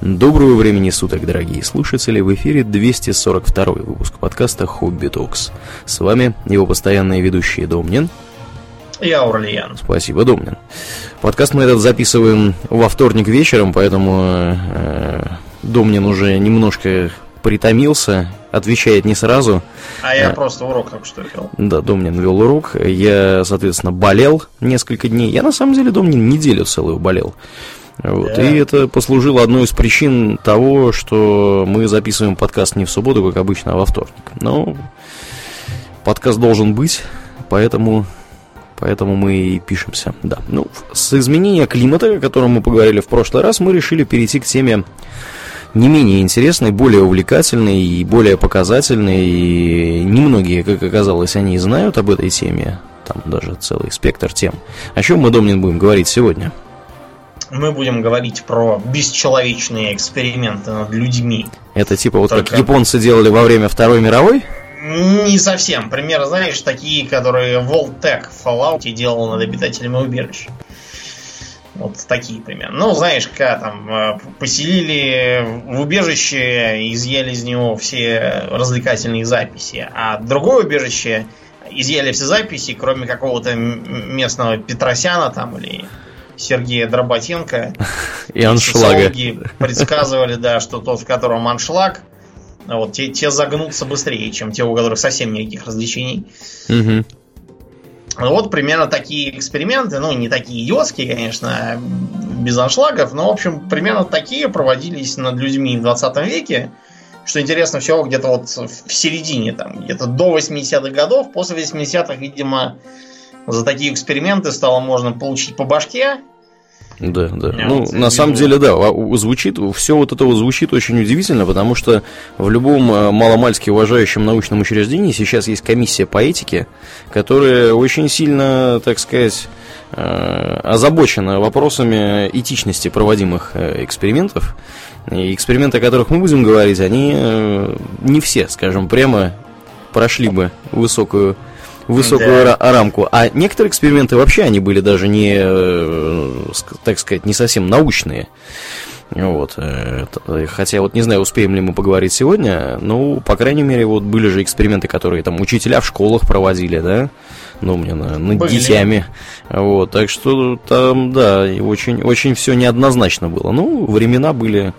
Доброго времени суток, дорогие слушатели! В эфире 242 выпуск подкаста «Хобби Токс». С вами его постоянные ведущие Домнин. И Аурлиен. Спасибо, Домнин. Подкаст мы этот записываем во вторник вечером, поэтому э, Домнин уже немножко притомился, отвечает не сразу. А я а, просто урок только что вел. Да, Домнин вел урок. Я, соответственно, болел несколько дней. Я, на самом деле, Домнин неделю целую болел. Вот. Да. И это послужило одной из причин того, что мы записываем подкаст не в субботу, как обычно, а во вторник. Но подкаст должен быть, поэтому, поэтому мы и пишемся. Да. Ну, с изменения климата, о котором мы поговорили в прошлый раз, мы решили перейти к теме не менее интересной, более увлекательной и более показательной. И немногие, как оказалось, они знают об этой теме. Там даже целый спектр тем. О чем мы, Домнин, будем говорить сегодня? Мы будем говорить про бесчеловечные эксперименты над людьми. Это типа вот Только... как японцы делали во время Второй мировой? Не совсем. Пример, знаешь, такие, которые Voltec в Fallout делал над обитателями убежища. Вот такие примеры. Ну, знаешь, когда там э, поселили в убежище, изъяли из него все развлекательные записи, а другое убежище изъяли все записи, кроме какого-то местного Петросяна там или Сергея Дроботенко. И аншлага. предсказывали, да, что тот, в котором аншлаг, вот, те, те загнутся быстрее, чем те, у которых совсем никаких развлечений. Угу. Вот примерно такие эксперименты, ну, не такие идиотские, конечно, без аншлагов, но, в общем, примерно такие проводились над людьми в 20 веке. Что интересно, все где-то вот в середине, там, где-то до 80-х годов, после 80-х, видимо, за такие эксперименты стало можно получить по башке. Да, да. Я ну, вот на самом деле, да, звучит, все вот это вот звучит очень удивительно, потому что в любом э, маломальски уважающем научном учреждении сейчас есть комиссия по этике, которая очень сильно, так сказать, э, озабочена вопросами этичности проводимых э, экспериментов. И эксперименты, о которых мы будем говорить, они не все, скажем прямо, прошли бы высокую высокую да. рамку. А некоторые эксперименты вообще они были даже не, э, так сказать, не совсем научные. Вот. Э, хотя вот не знаю, успеем ли мы поговорить сегодня, но, по крайней мере, вот были же эксперименты, которые там учителя в школах проводили, да, ну, мне на, над были. детьми. Вот, так что там, да, очень, очень все неоднозначно было. Ну, времена были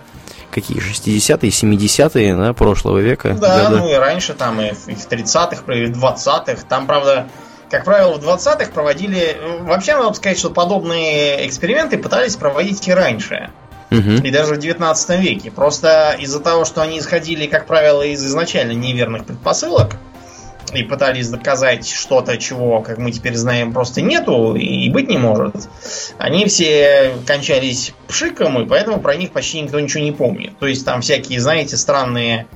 какие 60-е, 70-е, да, прошлого века. Да, года. ну и раньше там и в 30-х, и в 20-х. Там, правда, как правило, в 20-х проводили... Вообще, надо сказать, что подобные эксперименты пытались проводить и раньше. Угу. И даже в 19 веке. Просто из-за того, что они исходили, как правило, из изначально неверных предпосылок, и пытались доказать что-то, чего, как мы теперь знаем, просто нету и быть не может, они все кончались пшиком, и поэтому про них почти никто ничего не помнит. То есть там всякие, знаете, странные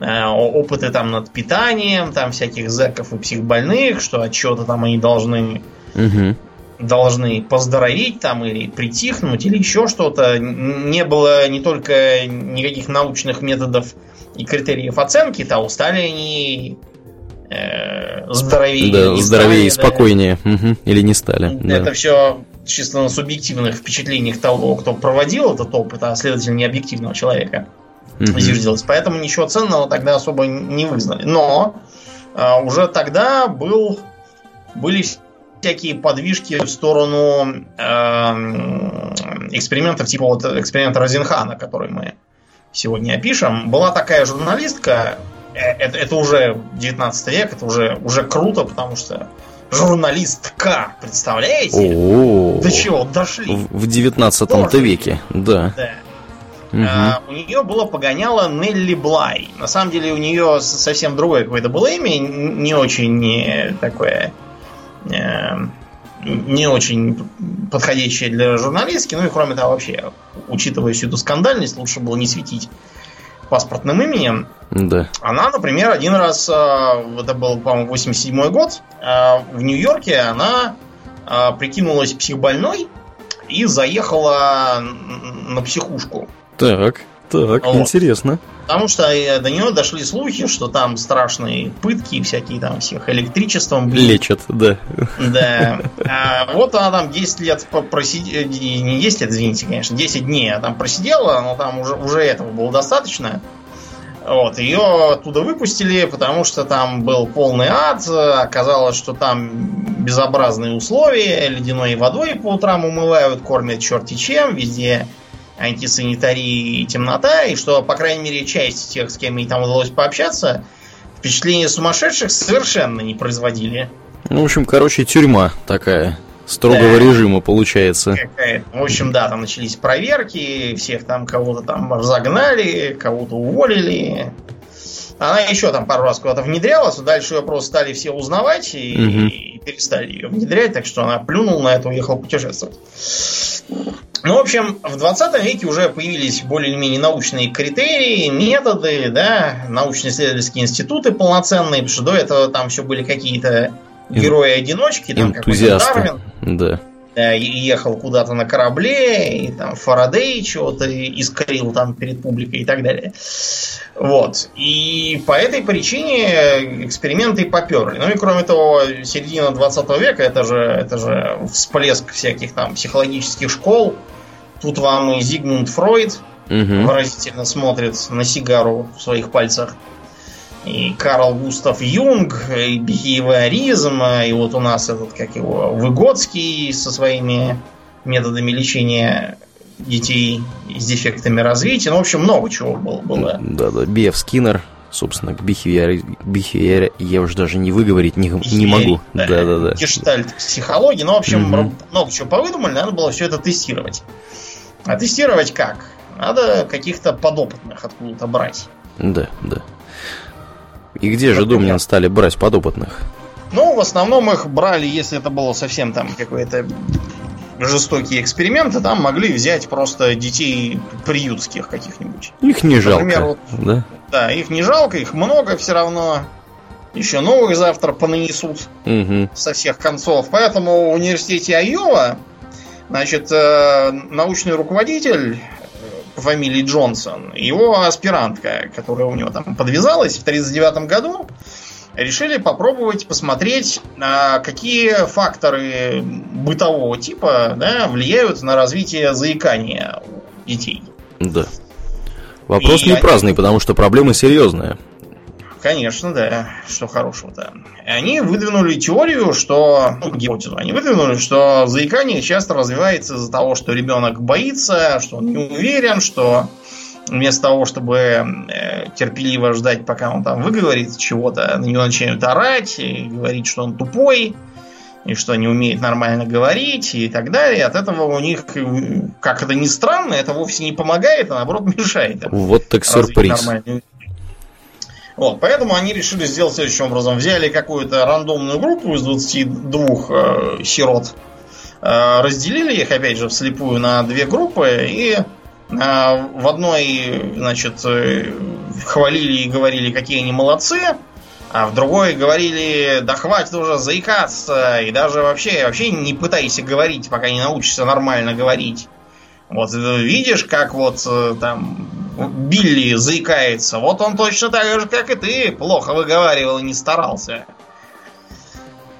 э, опыты там над питанием, там всяких зэков и психбольных, что от чего-то там они должны угу. должны поздоровить там или притихнуть или еще что-то. Не было не только никаких научных методов и критериев оценки, то устали они здоровее. Да, здоровее и спокойнее. Да. Угу. Или не стали. Это да. все чисто на субъективных впечатлениях того, кто проводил этот опыт, а следовательно не объективного человека угу. зиждилось. Поэтому ничего ценного тогда особо не вызнали. Но э, уже тогда был, были всякие подвижки в сторону э, экспериментов, типа вот эксперимента Розенхана, который мы сегодня опишем. Была такая журналистка, Э, это, это уже 19 век, это уже, уже круто, потому что журналистка, представляете? О-о-о. До чего дошли? В 19 веке, да. да. Угу. А, у нее было погоняло Нелли Блай. На самом деле у нее совсем другое какое-то было имя, не очень не такое, э, не очень подходящее для журналистки. Ну и кроме того, вообще, учитывая всю эту скандальность, лучше было не светить паспортным именем. Да. Она, например, один раз, а, это был, по-моему, 87 год, а, в Нью-Йорке она а, прикинулась психбольной и заехала на психушку. Так, Так, вот. интересно. Потому что э, до него дошли слухи, что там страшные пытки всякие там всех электричеством бьют. Лечат, да. Да. А вот она там 10 лет просидела, не 10 лет, извините, конечно, 10 дней она там просидела, но там уже, уже этого было достаточно. Вот, ее оттуда выпустили, потому что там был полный ад. Оказалось, что там безобразные условия. Ледяной водой по утрам умывают, кормят черти чем. Везде антисанитарии и темнота. И что, по крайней мере, часть тех, с кем ей там удалось пообщаться, впечатление сумасшедших совершенно не производили. Ну, в общем, короче, тюрьма такая строгого да. режима получается. В общем, да, там начались проверки, всех там кого-то там разогнали, кого-то уволили. Она еще там пару раз куда-то внедрялась, а дальше ее просто стали все узнавать и, угу. и перестали ее внедрять, так что она плюнула на это, уехала путешествовать. Ну, в общем, в 20 веке уже появились более-менее научные критерии, методы, да, научно-исследовательские институты полноценные, потому что до этого там все были какие-то герои-одиночки, там какой-то Дарвин. Да. Да, и ехал куда-то на корабле, и там Фарадей чего-то искрил там перед публикой и так далее. Вот. И по этой причине эксперименты поперли. Ну и кроме того, середина 20 века это же, это же всплеск всяких там психологических школ. Тут вам и Зигмунд Фройд угу. выразительно смотрит на сигару в своих пальцах и Карл Густав Юнг, и бихевиоризм, и вот у нас этот, как его, Выгодский со своими методами лечения детей с дефектами развития. Ну, в общем, много чего было. было. Да-да, Биев Скиннер, собственно, к бихевиор, я уже даже не выговорить не, не могу. Да-да-да. Гештальт психологии. Ну, в общем, угу. много чего повыдумали, надо было все это тестировать. А тестировать как? Надо каких-то подопытных откуда-то брать. Да, да. И где же, Думнин, стали брать подопытных? Ну, в основном их брали, если это было совсем там какой-то жестокие эксперименты, там могли взять просто детей приютских каких-нибудь. Их не жалко. Например, вот, да? да, их не жалко, их много все равно. Еще новых завтра понанесут угу. со всех концов. Поэтому в университете Айова, значит, э, научный руководитель по фамилии Джонсон, его аспирантка, которая у него там подвязалась в 1939 году, решили попробовать посмотреть, какие факторы бытового типа да, влияют на развитие заикания у детей. Да. Вопрос И не они... праздный, потому что проблема серьезная. Конечно, да. Что хорошего-то. Они выдвинули теорию, что... Ну, гипотезу. Они выдвинули, что заикание часто развивается из-за того, что ребенок боится, что он не уверен, что вместо того, чтобы э, терпеливо ждать, пока он там выговорит чего-то, на него начинают орать и говорить, что он тупой, и что не умеет нормально говорить и так далее. От этого у них, как это ни странно, это вовсе не помогает, а наоборот мешает. Вот так сюрприз. Нормальную вот, поэтому они решили сделать следующим образом. Взяли какую-то рандомную группу из 22 э, сирот, э, разделили их, опять же, вслепую на две группы и э, в одной, значит, э, хвалили и говорили, какие они молодцы, а в другой говорили, да хватит уже заикаться, и даже вообще, вообще не пытайся говорить, пока не научишься нормально говорить. Вот видишь, как вот э, там Билли заикается. Вот он точно так же, как и ты, плохо выговаривал и не старался.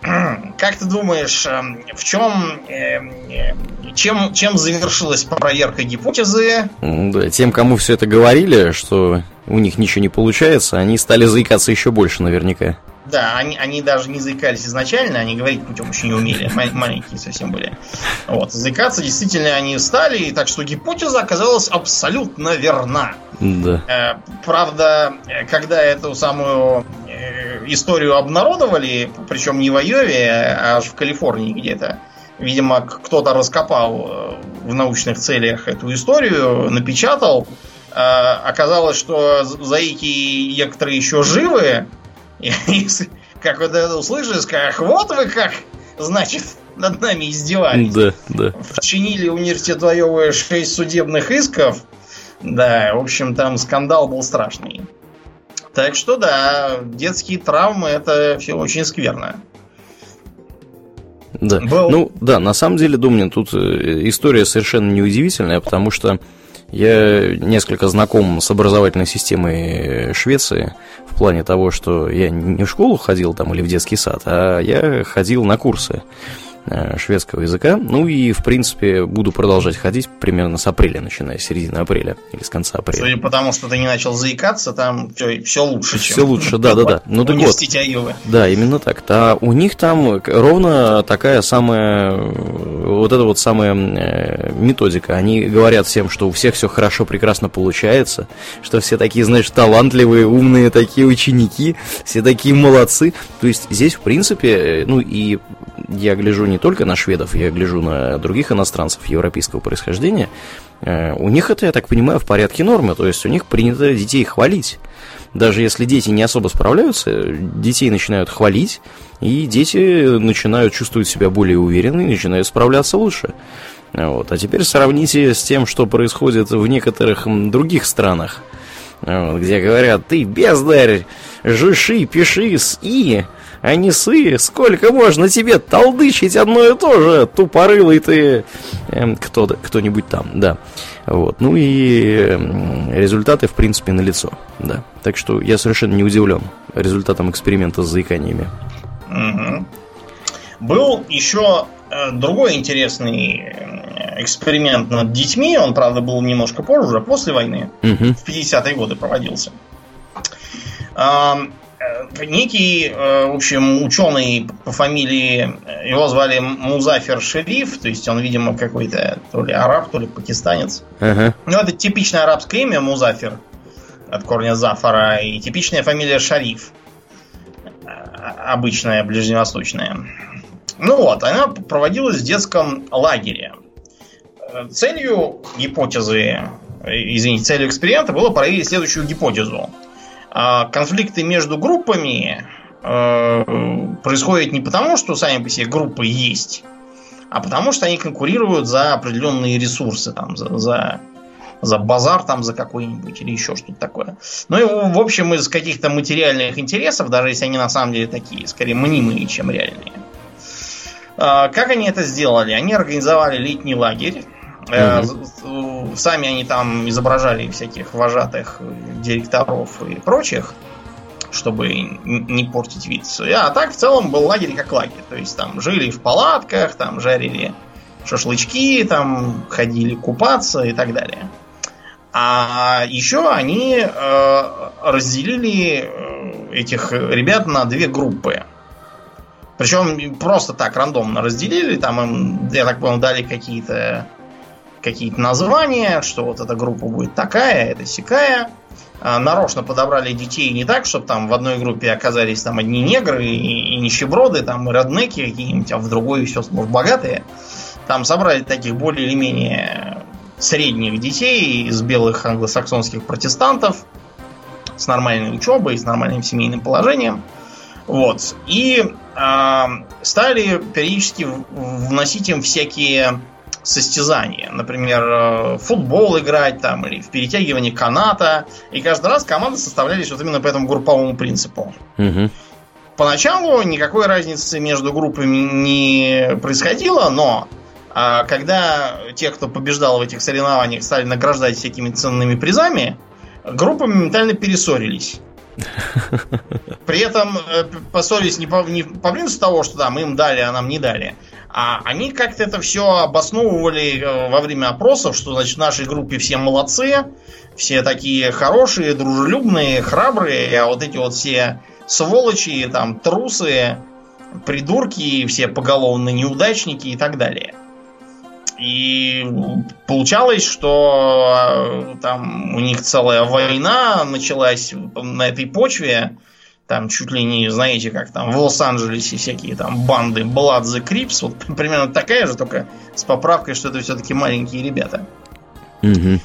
Как ты думаешь, эм, в чем, эм, э, чем, чем завершилась проверка гипотезы? Да, тем, кому все это говорили, что у них ничего не получается, они стали заикаться еще больше наверняка. Да, они, они даже не заикались изначально, они говорить путем еще не умели, маленькие совсем были. Вот, заикаться действительно они стали, так что гипотеза оказалась абсолютно верна. Да. Э, правда, когда эту самую э, историю обнародовали, причем не в Айове, а аж в Калифорнии где-то, видимо, кто-то раскопал э, в научных целях эту историю, напечатал, оказалось, что заики некоторые еще живы, и, как вот это услышишь, как вот вы как, значит, над нами издевались. Да, да. Вчинили университет Айовы 6 судебных исков. Да, в общем, там скандал был страшный. Так что да, детские травмы это все очень скверно. Да. Был... Ну, да, на самом деле, Думнин, тут э, история совершенно неудивительная, потому что Я несколько знаком с образовательной системой Швеции в плане того, что я не в школу ходил там или в детский сад, а я ходил на курсы шведского языка. Ну и, в принципе, буду продолжать ходить примерно с апреля, начиная с середины апреля или с конца апреля. Судя по тому, что ты не начал заикаться, там все, все лучше, чем Все лучше, да, да, да. Ну, так вот, Да, именно так. А у них там ровно такая самая, вот эта вот самая э, методика. Они говорят всем, что у всех все хорошо, прекрасно получается, что все такие, знаешь, талантливые, умные такие ученики, все такие молодцы. То есть здесь, в принципе, э, ну и я гляжу не только на шведов, я гляжу на других иностранцев европейского происхождения, э, у них это, я так понимаю, в порядке нормы, то есть у них принято детей хвалить. Даже если дети не особо справляются, детей начинают хвалить, и дети начинают чувствовать себя более уверенно и начинают справляться лучше. Вот. А теперь сравните с тем, что происходит в некоторых других странах, где говорят, ты бездарь, жиши, пиши с и, а не сы, сколько можно тебе толдычить одно и то же, тупорылый ты, эм, кто, кто-нибудь там, да. Вот. Ну и э, результаты, в принципе, налицо, да. Так что я совершенно не удивлен результатом эксперимента с заиканиями. Угу. Был еще э, другой интересный э, эксперимент над детьми. Он, правда, был немножко позже, уже после войны. Угу. В 50-е годы проводился. Э, некий, э, в общем, ученый по фамилии, э, его звали Музафер Шериф, то есть он, видимо, какой-то то ли араб, то ли пакистанец. Uh-huh. Ну, это типичное арабское имя Музафер от корня Зафара, и типичная фамилия Шариф, обычная, ближневосточная. Ну вот, она проводилась в детском лагере. Целью гипотезы, извините, целью эксперимента было проверить следующую гипотезу – конфликты между группами э, происходят не потому, что сами по себе группы есть, а потому что они конкурируют за определенные ресурсы, там, за, за, за базар там за какой-нибудь или еще что-то такое. Ну и в общем из каких-то материальных интересов, даже если они на самом деле такие, скорее мнимые, чем реальные. А, как они это сделали? Они организовали летний лагерь Угу. Сами они там изображали всяких вожатых директоров и прочих, чтобы не портить вид. А так в целом был лагерь как лагерь. То есть там жили в палатках, там жарили шашлычки, там ходили купаться и так далее. А еще они э, разделили э, этих ребят на две группы. Причем просто так рандомно разделили. Там им, я так понял, дали какие-то какие-то названия, что вот эта группа будет такая, это сякая. А, нарочно подобрали детей не так, чтобы там в одной группе оказались там одни негры и, и нищеброды, там и роднеки какие-нибудь, а в другой все сплошь богатые. Там собрали таких более или менее средних детей из белых англосаксонских протестантов с нормальной учебой, с нормальным семейным положением. Вот. И э, стали периодически вносить им всякие состязания. Например, э, футбол играть там или в перетягивании каната. И каждый раз команды составлялись вот именно по этому групповому принципу. Угу. Поначалу никакой разницы между группами не происходило, но а, когда те, кто побеждал в этих соревнованиях, стали награждать всякими ценными призами, группы моментально перессорились. При этом э, поссорились не по, не по принципу того, что там им дали, а нам не дали, а они как-то это все обосновывали э, во время опросов, что, значит, в нашей группе все молодцы, все такие хорошие, дружелюбные, храбрые, а вот эти вот все сволочи, там, трусы, придурки, все поголовные неудачники и так далее. И получалось, что э, там у них целая война началась на этой почве, там чуть ли не, знаете, как там в Лос-Анджелесе всякие там банды Blood the Crips, вот примерно такая же, только с поправкой, что это все-таки маленькие ребята. Угу.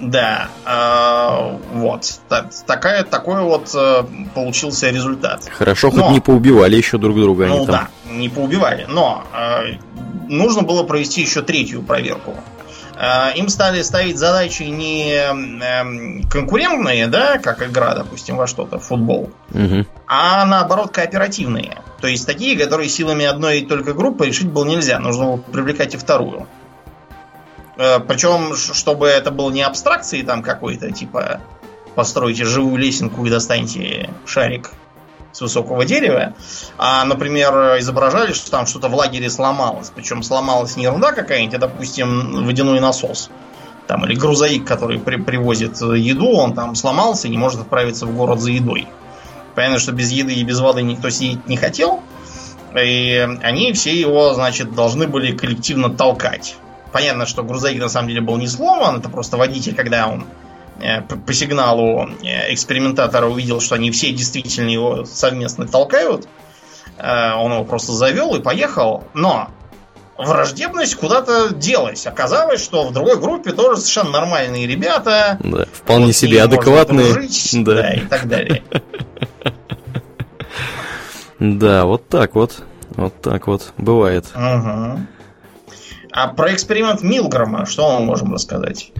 Да, э, вот. Так, такая, такой вот э, получился результат. Хорошо, но, хоть не поубивали еще друг друга. Ну там... да, не поубивали. Но э, нужно было провести еще третью проверку. Э, им стали ставить задачи не эм, конкурентные, да, как игра, допустим, во что-то, футбол, угу. а наоборот кооперативные. То есть такие, которые силами одной только группы решить было нельзя. Нужно было привлекать и вторую. Э, Причем, чтобы это было не абстракции там какой-то, типа постройте живую лесенку и достаньте шарик с высокого дерева, а, например, изображали, что там что-то в лагере сломалось. Причем сломалась не ерунда какая-нибудь, а, допустим, водяной насос. Там, или грузовик, который при привозит еду, он там сломался и не может отправиться в город за едой. Понятно, что без еды и без воды никто сидеть не хотел. И они все его, значит, должны были коллективно толкать. Понятно, что грузовик на самом деле был не сломан, это просто водитель, когда он по сигналу э, экспериментатора увидел, что они все действительно его совместно толкают. Э, он его просто завел и поехал. Но враждебность куда-то делась. Оказалось, что в другой группе тоже совершенно нормальные ребята. Да, вполне вот себе адекватные. Дружить, да. да, и так далее. Да, вот так вот. Вот так вот бывает. А про эксперимент Милгрома что мы можем рассказать?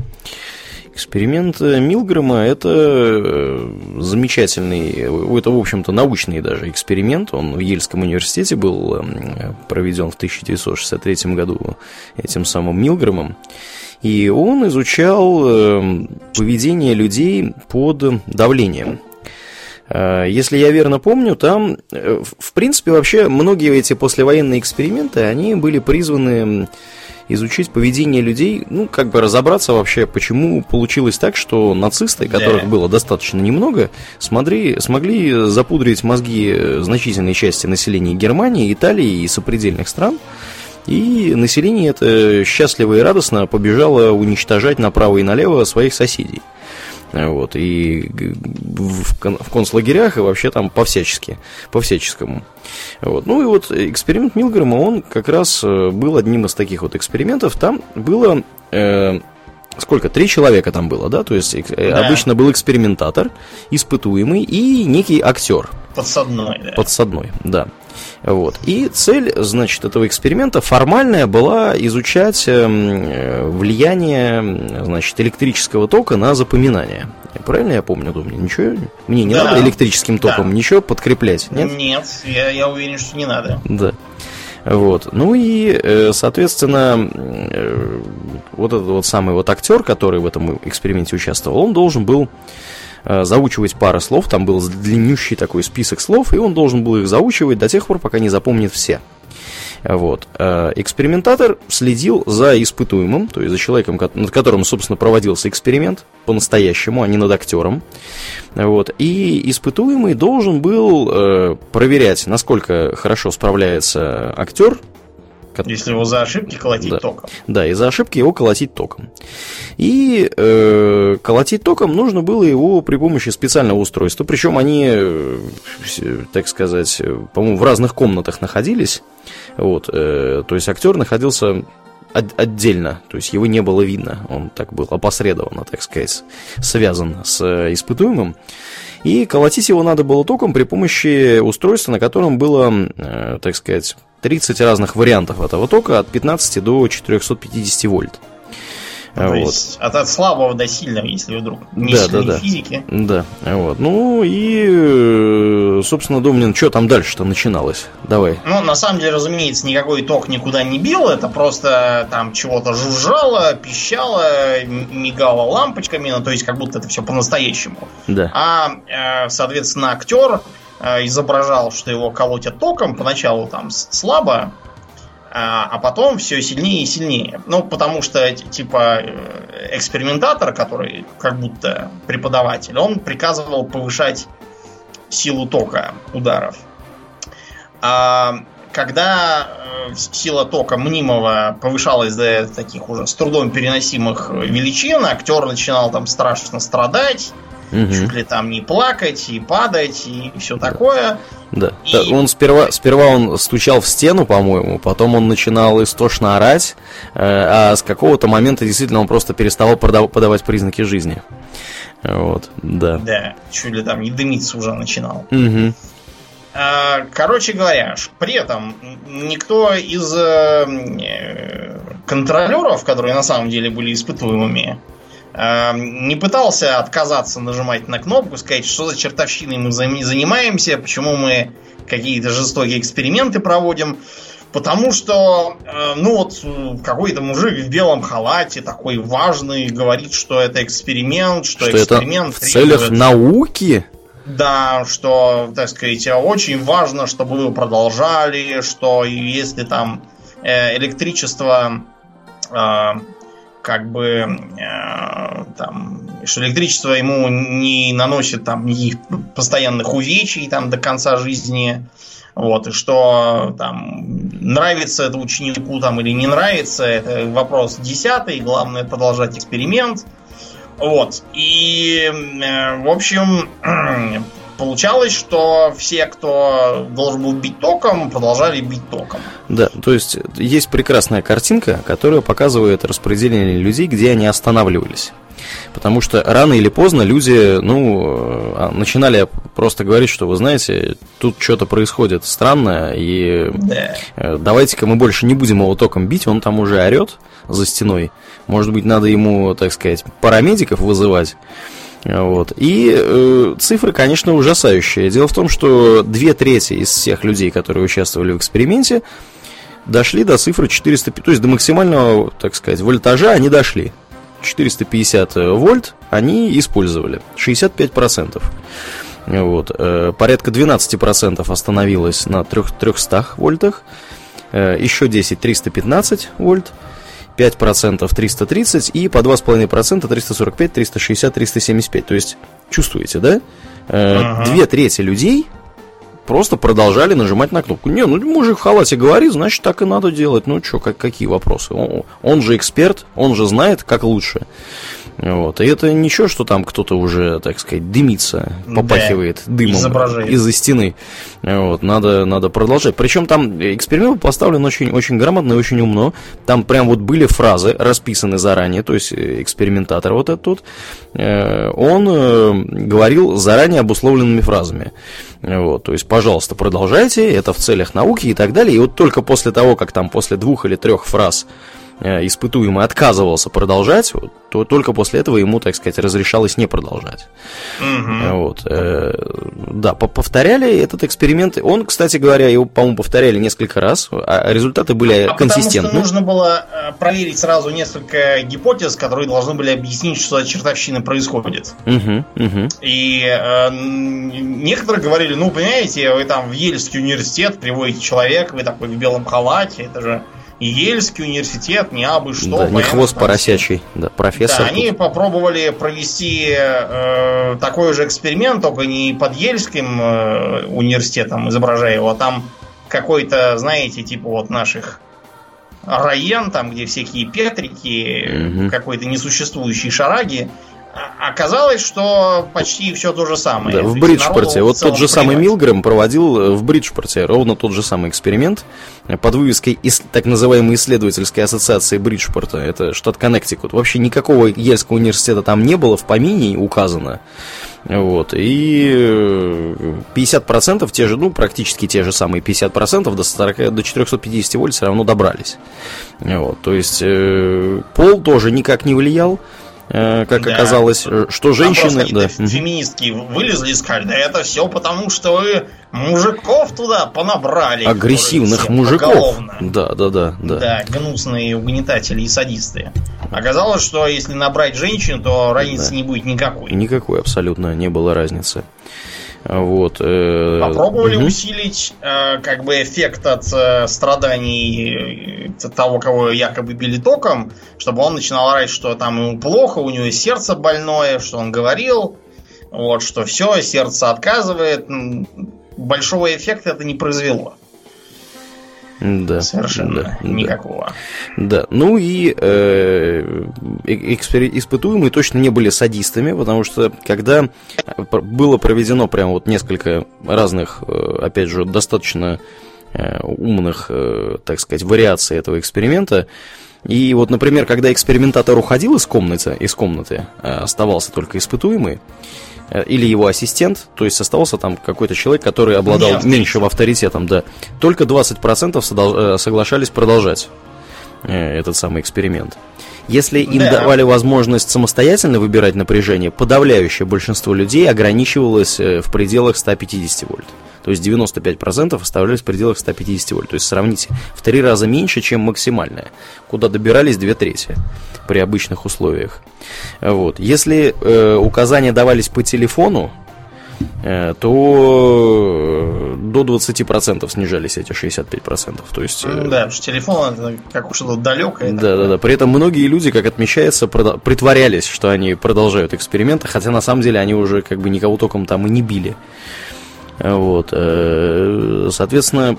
Эксперимент Милгрома – это э, замечательный, это, в общем-то, научный даже эксперимент. Он в Ельском университете был эм, проведен в 1963 году этим самым Милгромом. И он изучал эм, поведение людей под давлением. Э, если я верно помню, там, э, в принципе, вообще многие эти послевоенные эксперименты, они были призваны изучить поведение людей, ну, как бы разобраться вообще, почему получилось так, что нацисты, которых да. было достаточно немного, смогли, смогли запудрить мозги значительной части населения Германии, Италии и сопредельных стран, и население это счастливо и радостно побежало уничтожать направо и налево своих соседей. Вот, и в, в концлагерях, и вообще там по-всячески, по-всяческому. Вот. Ну и вот эксперимент Милгрэма, он как раз э, был одним из таких вот экспериментов. Там было... Э, сколько? Три человека там было, да? То есть э, да. обычно был экспериментатор, испытуемый и некий актер. Подсадной, да. Подсадной, да. Вот. И цель, значит, этого эксперимента формальная была изучать эм, э, влияние, значит, электрического тока на запоминание. Правильно я помню, Думаю, ничего, мне не да. надо электрическим током да. ничего подкреплять, нет? Нет, я, я уверен, что не надо. Да. Вот. Ну и, э, соответственно, э, вот этот вот самый вот актер, который в этом эксперименте участвовал, он должен был Э, заучивать пары слов, там был длиннющий такой список слов, и он должен был их заучивать до тех пор, пока не запомнит все. Вот. Э, экспериментатор следил за испытуемым, то есть за человеком, над которым, собственно, проводился эксперимент по-настоящему, а не над актером. Вот. И испытуемый должен был э, проверять, насколько хорошо справляется актер если его за ошибки колотить да. током. Да, и за ошибки его колотить током. И э, колотить током нужно было его при помощи специального устройства. Причем они, э, так сказать, по-моему, в разных комнатах находились. Вот, э, то есть актер находился отдельно, то есть его не было видно, он так был опосредованно, так сказать, связан с испытуемым. И колотить его надо было током при помощи устройства, на котором было, э, так сказать, 30 разных вариантов этого тока от 15 до 450 вольт. Ну, вот. есть от, от слабого до сильного, если вдруг не да, да, да. физики. Да, вот. Ну и, э, собственно, Домнин, что там дальше-то начиналось? Давай. Ну, на самом деле, разумеется, никакой ток никуда не бил, это просто там чего-то жужжало, пищало, мигало лампочками, ну, то есть как будто это все по-настоящему. Да. А, э, соответственно, актер Э, изображал, что его колотят током, поначалу там слабо, а, а потом все сильнее и сильнее. Ну, потому что, типа, э, экспериментатор, который как будто преподаватель, он приказывал повышать силу тока ударов. А когда э, сила тока мнимого повышалась до таких уже с трудом переносимых величин, актер начинал там страшно страдать, угу. чуть ли там не плакать и падать и все такое. Да. И... да. Он сперва, сперва он стучал в стену, по-моему, потом он начинал истошно орать, э, а с какого-то момента действительно он просто переставал подавать признаки жизни. Вот, да. Да, чуть ли там не дымиться уже начинал. Угу. Короче говоря, при этом никто из э, контролеров, которые на самом деле были испытуемыми, не пытался отказаться нажимать на кнопку, сказать, что за чертовщиной мы занимаемся, почему мы какие-то жестокие эксперименты проводим. Потому что, э, ну вот, какой-то мужик в белом халате, такой важный, говорит, что это эксперимент, что, что эксперимент это в целях науки. Да, что, так сказать, очень важно, чтобы вы продолжали, что если там э, электричество э, как бы э, там, что электричество ему не наносит там никаких постоянных увечий там до конца жизни, вот, и что там нравится это ученику там или не нравится, это вопрос десятый, главное продолжать эксперимент. Вот. И, э, в общем, получалось, что все, кто должен был бить током, продолжали бить током. Да, то есть есть прекрасная картинка, которая показывает распределение людей, где они останавливались. Потому что рано или поздно люди, ну, а, начинали просто говорить, что, вы знаете, тут что-то происходит странное, и да. Э, давайте-ка мы больше не будем его током бить, он там уже орет за стеной. Может быть, надо ему, так сказать, парамедиков вызывать. Вот. И э, цифры, конечно, ужасающие. Дело в том, что две трети из всех людей, которые участвовали в эксперименте, дошли до цифры 450, то есть до максимального, так сказать, вольтажа они дошли. 450 вольт они использовали, 65%. Вот. Э, порядка 12% остановилось на 300 вольтах, э, еще 10 315 вольт, 5% 330 и по 2,5% 345, 360, 375. То есть, чувствуете, да? Э, ага. Две трети людей просто продолжали нажимать на кнопку. Не, ну мужик в халате говорит, значит так и надо делать. Ну что, как, какие вопросы? Он, он же эксперт, он же знает, как лучше. Вот. И это ничего, что там кто-то уже, так сказать, дымится, попахивает да, дымом из-за стены. Вот. Надо, надо продолжать. Причем там эксперимент поставлен очень, очень грамотно и очень умно. Там прям вот были фразы, расписаны заранее, то есть э, экспериментатор вот этот тут, э, он э, говорил заранее обусловленными фразами. Вот, то есть, пожалуйста, продолжайте, это в целях науки и так далее. И вот только после того, как там после двух или трех фраз испытуемый отказывался продолжать, то только после этого ему, так сказать, разрешалось не продолжать. Угу. Вот. Э, да, повторяли этот эксперимент. Он, кстати говоря, его, по-моему, повторяли несколько раз, а результаты были а консистентны. Потому что нужно было проверить сразу несколько гипотез, которые должны были объяснить, что за чертовщина происходит. Угу, угу. И э, некоторые говорили, ну, понимаете, вы там в Ельский университет приводите человека, вы такой в белом халате, это же Ельский университет, не абы что. Да, не хвост поросячий, да, профессор. Да, они попробовали провести э, такой же эксперимент, только не под Ельским э, университетом, изображая его, а там какой-то, знаете, типа вот наших район, там, где всякие петрики, угу. какой-то несуществующий шараги. А, оказалось, что почти все то же самое. Да, в Бриджпорте. Вот тот же самый Милгрэм проводил э, в Бриджпорте ровно тот же самый эксперимент э, под вывеской из так называемой исследовательской ассоциации Бриджпорта. Это штат Коннектикут. Вообще никакого Ельского университета там не было, в помине указано. Вот. И 50% э, те же, ну, практически те же самые 50% до, 40, до 450 вольт все равно добрались. Вот. То есть пол тоже никак не влиял. Э, как да. оказалось, э, что женщины... Да. Феминистки вылезли и сказали, да это все потому, что вы мужиков туда понабрали. Агрессивных мужиков. Поголовно. Да, да, да, да. Да, гнусные угнетатели и садисты. Оказалось, что если набрать женщин, то разницы да. не будет никакой. Никакой абсолютно не было разницы. Вот. Э, Попробовали угу. усилить э, как бы эффект от э, страданий того, кого якобы били током, чтобы он начинал орать, что там ему плохо, у него сердце больное, что он говорил, вот, что все, сердце отказывает. Большого эффекта это не произвело. Да. Совершенно да, никакого. Да. Ну и э, экспери- испытуемые точно не были садистами, потому что когда было проведено прям вот несколько разных, э, опять же, достаточно э, умных, э, так сказать, вариаций этого эксперимента, и вот, например, когда экспериментатор уходил из комнаты, из комнаты оставался только испытуемый, Э, или его ассистент, то есть оставался там какой-то человек, который обладал Нет, меньшим авторитетом, да, только 20% э, соглашались продолжать э, этот самый эксперимент. Если им да. давали возможность самостоятельно выбирать напряжение, подавляющее большинство людей ограничивалось в пределах 150 вольт. То есть 95% оставлялись в пределах 150 вольт. То есть сравните, в три раза меньше, чем максимальная, куда добирались две трети при обычных условиях. Вот. Если э, указания давались по телефону, Э, то э, до 20% снижались эти 65%. То есть, э, да, потому что телефон как уж это далекое. Да, да, да. При этом многие люди, как отмечается, притворялись, что они продолжают эксперименты, хотя на самом деле они уже как бы никого током там и не били. Вот. Э, соответственно,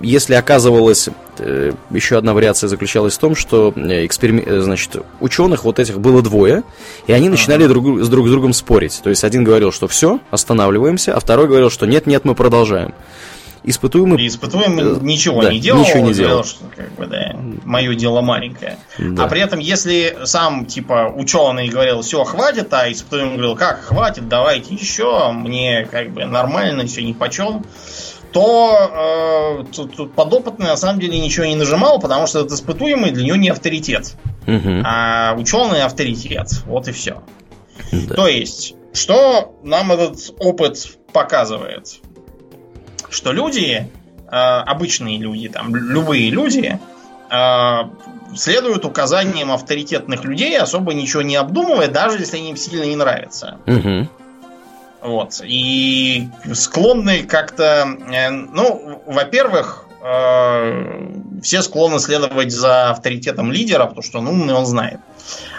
если оказывалось, э, еще одна вариация заключалась в том, что эксперим... Э, значит, ученых вот этих было двое, и они начинали друг, с друг с другом спорить. То есть один говорил, что все, останавливаемся, а второй говорил, что нет, нет, мы продолжаем испытуемый... И испытуемый э, ничего да, не делал, ничего не делал. что как бы, да, мое дело маленькое. Да. А при этом, если сам, типа, ученый говорил, все, хватит, а испытуемый говорил, как, хватит, давайте еще, мне как бы нормально, все ни почем, то э, тут, тут подопытный на самом деле ничего не нажимал, потому что этот испытуемый для него не авторитет. Угу. А ученый авторитет. Вот и все. Да. То есть, что нам этот опыт показывает? Что люди, э, обычные люди, там, любые люди, э, следуют указаниям авторитетных людей, особо ничего не обдумывая, даже если они им сильно не нравятся. Угу. Вот. И склонны как-то... Э, ну, во-первых, э, все склонны следовать за авторитетом лидера, потому что он умный, он знает.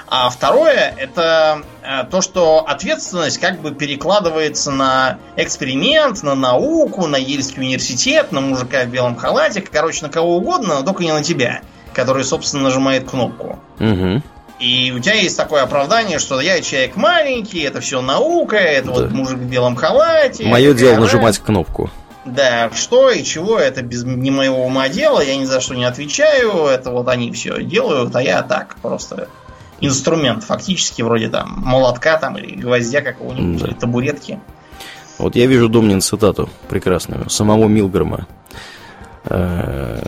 А второе, это э, то, что ответственность как бы перекладывается на эксперимент, на науку, на Ельский университет, на мужика в белом халате, короче, на кого угодно, но только не на тебя, который, собственно, нажимает кнопку. Угу. И у тебя есть такое оправдание, что я человек маленький, это все наука, это да. вот мужик в белом халате. Мое дело раз. нажимать кнопку. Да, что и чего, это без не моего ума дело, я ни за что не отвечаю, это вот они все делают, а я так просто инструмент, фактически, вроде там молотка там или гвоздя какого-нибудь, да. или табуретки. Вот я вижу Домнин цитату прекрасную, самого Милгрома. Э,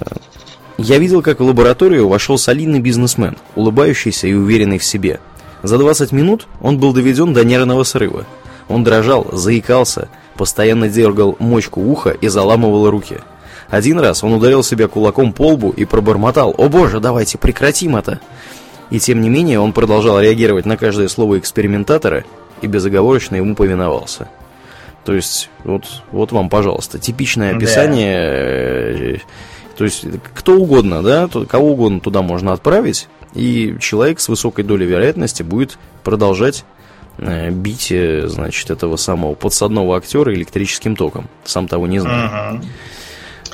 я видел, как в лабораторию вошел солидный бизнесмен, улыбающийся и уверенный в себе. За 20 минут он был доведен до нервного срыва. Он дрожал, заикался, постоянно дергал мочку уха и заламывал руки. Один раз он ударил себя кулаком по лбу и пробормотал «О боже, давайте прекратим это!» И тем не менее он продолжал реагировать на каждое слово экспериментатора и безоговорочно ему повиновался. То есть, вот, вот вам, пожалуйста, типичное описание. Да. Э, то есть, кто угодно, да, кого угодно туда можно отправить, и человек с высокой долей вероятности будет продолжать э, бить, э, значит, этого самого подсадного актера электрическим током, сам того не знаю.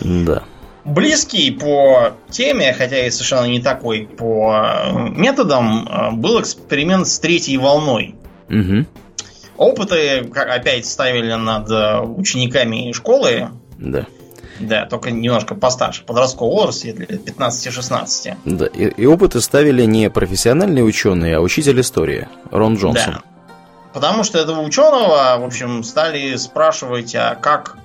Угу. Да близкий по теме, хотя и совершенно не такой по э, методам, э, был эксперимент с третьей волной. Угу. Опыты опять ставили над э, учениками школы. Да. Да, только немножко постарше, подросткового возраста, лет 15-16. Да, и, и опыты ставили не профессиональные ученые, а учитель истории, Рон Джонсон. Да. Потому что этого ученого, в общем, стали спрашивать, а как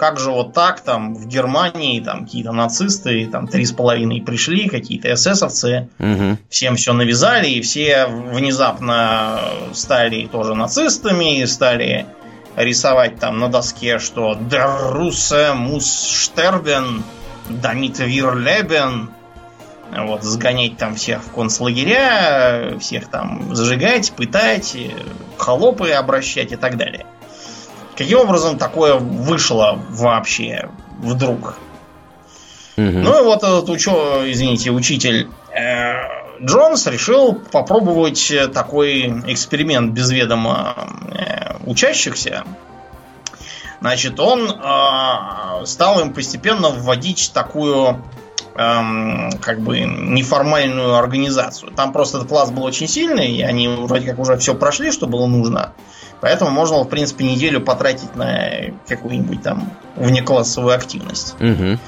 как же вот так там в Германии там какие-то нацисты там три с половиной пришли, какие-то эсэсовцы, угу. всем все навязали, и все внезапно стали тоже нацистами, и стали рисовать там на доске, что Der Russe muss sterben, damit wir leben, вот, сгонять там всех в концлагеря, всех там зажигать, пытать, холопы обращать и так далее. Каким образом такое вышло вообще вдруг? Угу. Ну и вот этот учё, извините, учитель э, Джонс решил попробовать такой эксперимент без ведома э, учащихся. Значит, он э, стал им постепенно вводить такую эм, как бы неформальную организацию. Там просто этот класс был очень сильный, и они вроде как уже все прошли, что было нужно. Поэтому можно, в принципе, неделю потратить на какую-нибудь там внеклассовую активность. Угу.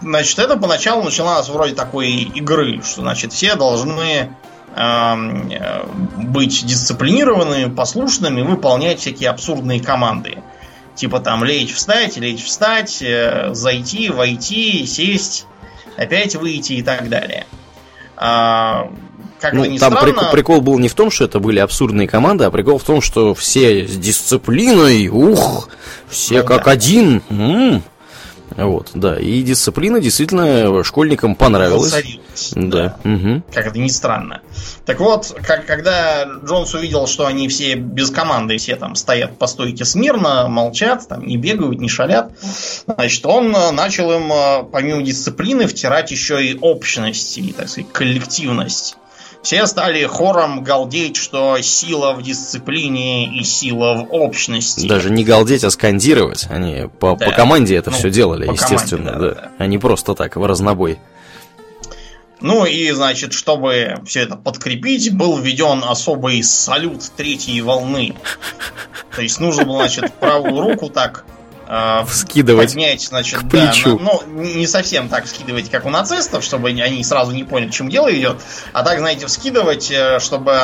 Значит, это поначалу начиналось вроде такой игры, что, значит, все должны э, быть дисциплинированными, послушными, выполнять всякие абсурдные команды. Типа там лечь, встать, лечь, встать, э, зайти, войти, сесть, опять выйти и так далее. А, как ну, там странно... прикол, прикол был не в том, что это были абсурдные команды, а прикол в том, что все с дисциплиной, ух, все ну, как да. один. М-м. Вот, да. И дисциплина действительно школьникам понравилась. Да. да. Угу. Как это ни странно. Так вот, как, когда Джонс увидел, что они все без команды, все там стоят по стойке смирно, молчат, там не бегают, не шалят, значит, он э, начал им, э, помимо дисциплины, втирать еще и общность, и, так сказать, коллективность. Все стали хором галдеть, что сила в дисциплине и сила в общности. Даже не галдеть, а скандировать. Они по, да. по команде это ну, все делали, естественно. Команде, да, да. Да. А просто так, в разнобой. Ну и, значит, чтобы все это подкрепить, был введен особый салют третьей волны. То есть нужно было, значит, правую руку так э, скидывать поднять, значит, к плечу. Да, ну, не совсем так скидывать, как у нацистов, чтобы они сразу не поняли, в чем дело идет, а так, знаете, вскидывать, э, чтобы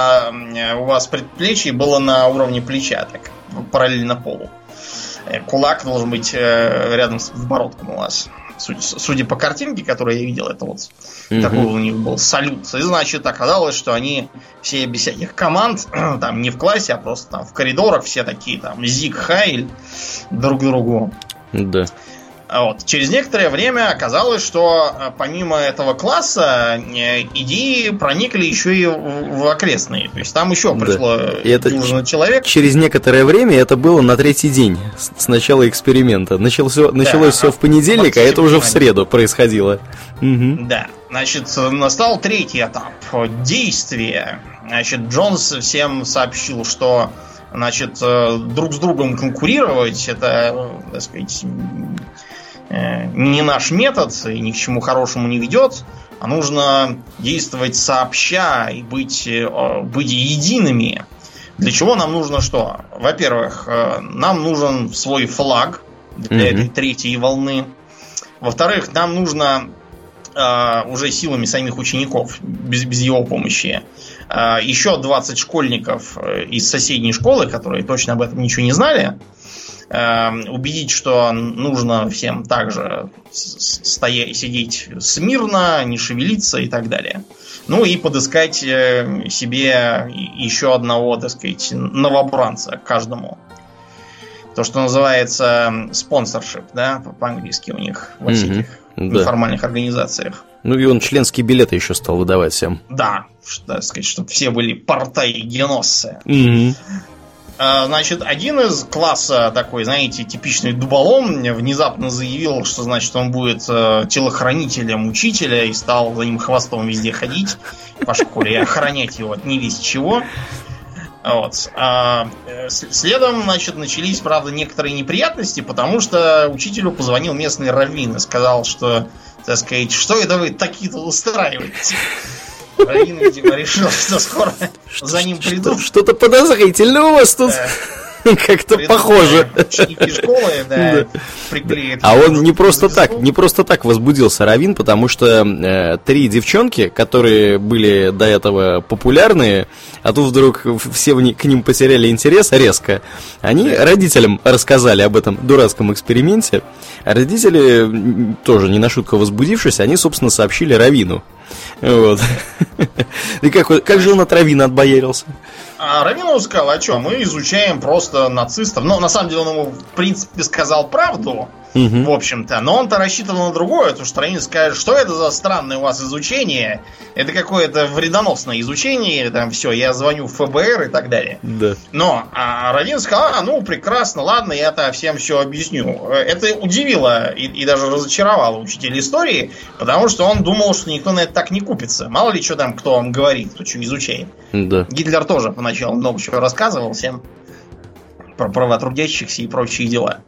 у вас предплечье было на уровне плеча, так, параллельно полу. Э, кулак должен быть э, рядом с бородком у вас. Судя, судя по картинке, которую я видел, это вот угу. такой у них был салют. И значит, оказалось, что они все без всяких команд, там не в классе, а просто там в коридорах все такие там Зиг Хайль друг другу. Да. Вот. Через некоторое время оказалось, что э, помимо этого класса э, идеи проникли еще и в окрестные. То есть там еще пришло да. и это человек. Через некоторое время это было на третий день с начала эксперимента. Началось, да, все в понедельник, а это уже в среду происходило. Угу. Да. Значит, настал третий этап действия. Значит, Джонс всем сообщил, что значит, э, друг с другом конкурировать, это, так сказать, Э, не наш метод и ни к чему хорошему не ведет, а нужно действовать сообща и быть, э, быть едиными. Для чего нам нужно что? Во-первых, э, нам нужен свой флаг для mm-hmm. этой третьей волны. Во-вторых, нам нужно уже силами самих учеников, без, без его помощи, еще 20 школьников из соседней школы, которые точно об этом ничего не знали, убедить, что нужно всем также стоять, сидеть смирно, не шевелиться и так далее. Ну и подыскать э, себе еще одного, так сказать, новобранца каждому. То, что называется спонсоршип, да, по-английски у них во всех mm-hmm, да. неформальных организациях. Ну и он членские билеты еще стал выдавать всем. Да, так сказать, чтобы все были портай геноссы. Mm-hmm. А, значит, один из класса такой, знаете, типичный дуболом внезапно заявил, что, значит, он будет э, телохранителем учителя и стал за ним хвостом везде ходить по школе и охранять его от не весь чего. Вот. А э, следом, значит, начались, правда, некоторые неприятности, потому что учителю позвонил местный раввин и сказал, что, так сказать, что это вы такие-то устраиваете? Равин, видимо, решил, что скоро за ним придут. Что-то подозрительное у вас тут. Как-то похоже. школы, да, приклеит. А он не просто так, не просто так возбудился Равин, потому что э, три девчонки, которые были до этого популярные, а тут вдруг все к ним потеряли интерес резко, они родителям рассказали об этом дурацком эксперименте. А родители, тоже не на шутку возбудившись, они, собственно, сообщили Равину. Вот. И как, как же он от Равина отбоярился? А Равинов сказал, а что, мы изучаем просто нацистов. Но на самом деле он ему, в принципе, сказал правду, угу. в общем-то. Но он-то рассчитывал на другое, потому что Равин скажет, что это за странное у вас изучение. Это какое-то вредоносное изучение, там все, я звоню в ФБР и так далее. Да. Но а Равин сказал, а, ну, прекрасно, ладно, я-то всем все объясню. Это удивило и, и даже разочаровало учителя истории, потому что он думал, что никто на это так не купится. Мало ли, что там кто вам говорит, кто что изучает. Да. Гитлер тоже поначалу много чего рассказывал всем про права трудящихся и прочие дела.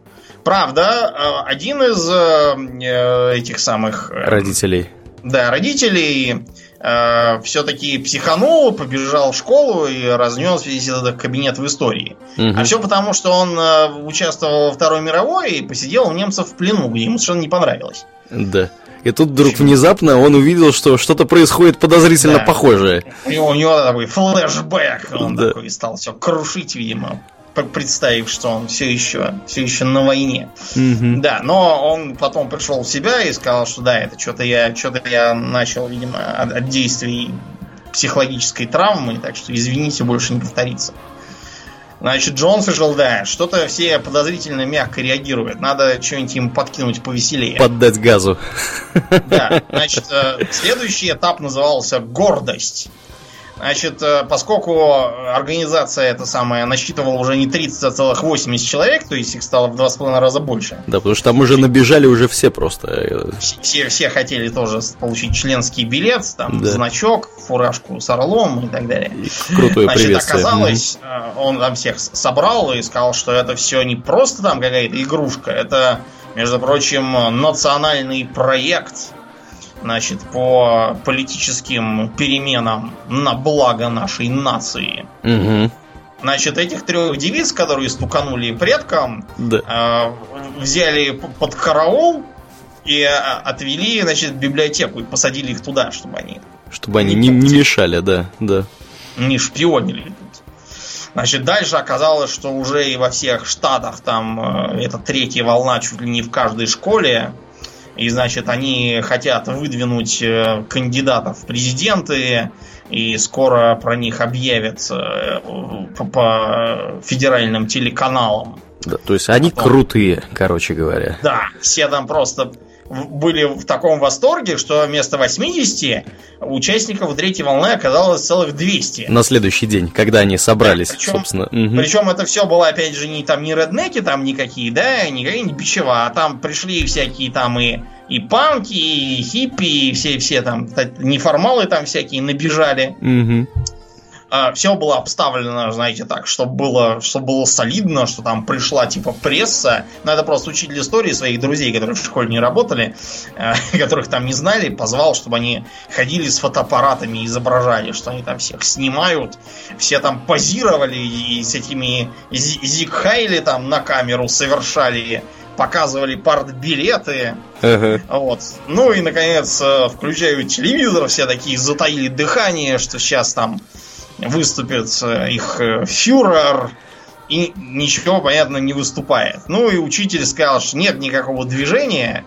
Правда, э, один из э, этих самых... Э, родителей. Да, родителей э, все-таки психанул, побежал в школу и разнес весь этот кабинет в истории. Угу. А все потому, что он э, участвовал во Второй мировой и посидел у немцев в плену, где ему совершенно не понравилось. Да. И тут вдруг Почему? внезапно он увидел, что что-то происходит подозрительно да. похожее. И у него такой флешбэк. Он да. такой стал все крушить, видимо представив, что он все еще, все еще на войне. Mm-hmm. Да, но он потом пришел в себя и сказал, что да, это что-то я, что-то я начал, видимо, от, от действий психологической травмы, так что извините, больше не повторится. Значит, Джонс решил, да, что-то все подозрительно мягко реагируют. Надо что-нибудь им подкинуть повеселее. Поддать газу. Да, значит, э, следующий этап назывался «Гордость». Значит, э, поскольку организация эта самая насчитывала уже не 30, а целых 80 человек, то есть их стало в два с половиной раза больше. Да, потому что там уже набежали уже все просто. Все, все хотели тоже получить членский билет, там, да. значок, фуражку с орлом и так далее. Крутое Значит, приветствие. оказалось, mm-hmm. он там всех собрал и сказал, что это все не просто там какая-то игрушка, это, между прочим, национальный проект, значит, по политическим переменам на благо нашей нации. Угу. Значит, этих трех девиц, которые стуканули предкам, да. э, взяли под караул и э, отвели, значит, в библиотеку и посадили их туда, чтобы они... Чтобы они не, не мешали, да, да. Не шпионили. Значит, дальше оказалось, что уже и во всех штатах там э, это третья волна чуть ли не в каждой школе и, значит, они хотят выдвинуть э, кандидатов в президенты, и скоро про них объявят э, по, по федеральным телеканалам. Да, то есть они Потом... крутые, короче говоря. Да, все там просто были в таком восторге, что вместо 80 участников третьей волны оказалось целых 200. На следующий день, когда они собрались, да, причем, собственно. Угу. Причем это все было, опять же, не там не реднеки там никакие, да, не какие-нибудь бичева, а там пришли всякие там и, и панки, и хиппи, и все-все там неформалы там всякие набежали. Угу. А, все было обставлено, знаете, так, чтобы было, чтобы было солидно, что там пришла типа пресса. Надо просто учитель истории своих друзей, которые в школе не работали, э, которых там не знали, позвал, чтобы они ходили с фотоаппаратами и изображали, что они там всех снимают. Все там позировали и с этими зигхайли там на камеру совершали показывали партбилеты. Uh-huh. Вот. Ну и, наконец, э, включают телевизор, все такие затаили дыхание, что сейчас там выступит э, их э, фюрер, и ничего, понятно, не выступает. Ну и учитель сказал, что нет никакого движения,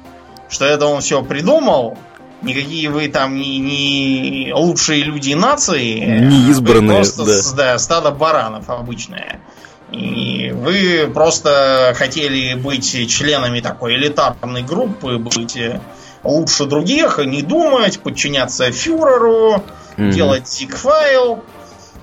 что это он все придумал, никакие вы там не, не лучшие люди нации, не избранные, просто да. да, стадо баранов обычное. И вы просто хотели быть членами такой элитарной группы, быть лучше других, не думать, подчиняться фюреру, mm-hmm. делать зиг-файл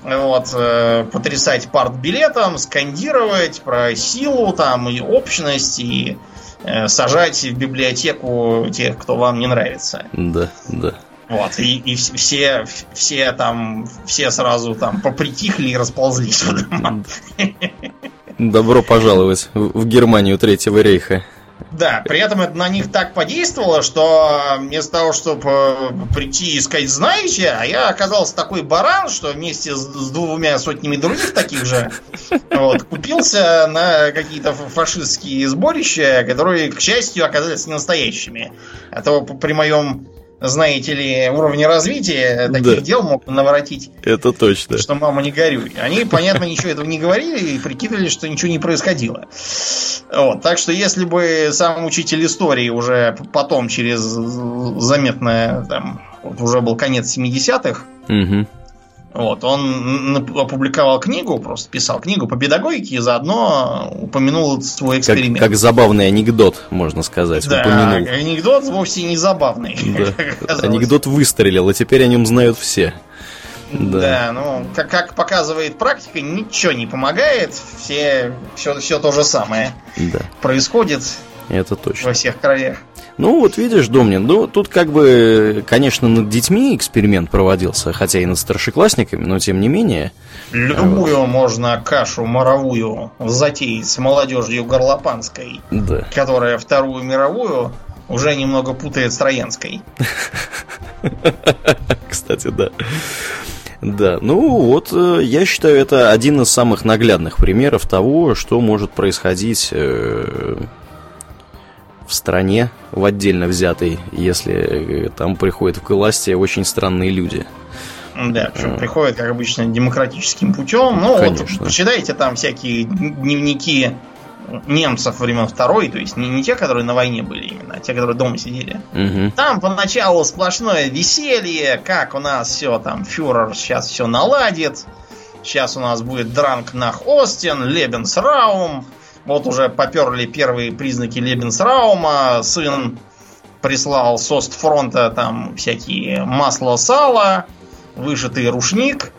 вот, э, потрясать партбилетом, скандировать про силу там и общность, и э, сажать в библиотеку тех, кто вам не нравится. Да, да. Вот, и, и все, все там, все сразу там попритихли и расползлись в дома. Добро пожаловать в Германию Третьего рейха. Да, при этом это на них так подействовало, что вместо того, чтобы э, прийти и сказать «знаете», а я оказался такой баран, что вместе с, с двумя сотнями других таких же вот, купился на какие-то фашистские сборища, которые, к счастью, оказались не настоящими. А то при моем знаете ли, уровня развития таких да. дел мог наворотить. Это точно. Что мама не горюй. Они, понятно, ничего этого не говорили и прикидывали, что ничего не происходило. Вот. Так что если бы сам учитель истории уже потом, через заметное, там, вот уже был конец 70-х, угу. Вот, он опубликовал книгу, просто писал книгу по педагогике и заодно упомянул свой эксперимент. Как, как забавный анекдот, можно сказать. Да, упомянул. анекдот вовсе не забавный. Да. Анекдот выстрелил, и теперь о нем знают все. Да, да ну, как, как показывает практика, ничего не помогает. Все, все, все то же самое да. происходит. Это точно. Во всех краях. Ну, вот видишь, Домнин, ну, тут как бы, конечно, над детьми эксперимент проводился, хотя и над старшеклассниками, но тем не менее. Любую вот. можно кашу моровую затеять с молодежью горлопанской, да. которая Вторую мировую уже немного путает с Троянской. Кстати, да. Да, ну вот э, я считаю, это один из самых наглядных примеров того, что может происходить э, в стране, в отдельно взятой, если э, там приходят к власти очень странные люди. Да, причем приходят, как обычно, демократическим путем. Ну, Конечно. вот почитайте там всякие дневники немцев времен Второй, то есть не, не те, которые на войне были именно, а те, которые дома сидели. Угу. Там поначалу сплошное веселье, как у нас все там, фюрер сейчас все наладит, сейчас у нас будет дранк нах Остин, Лебенсраум, вот уже поперли первые признаки Лебенсраума, сын прислал с Остфронта там всякие масло, сало, вышитый рушник,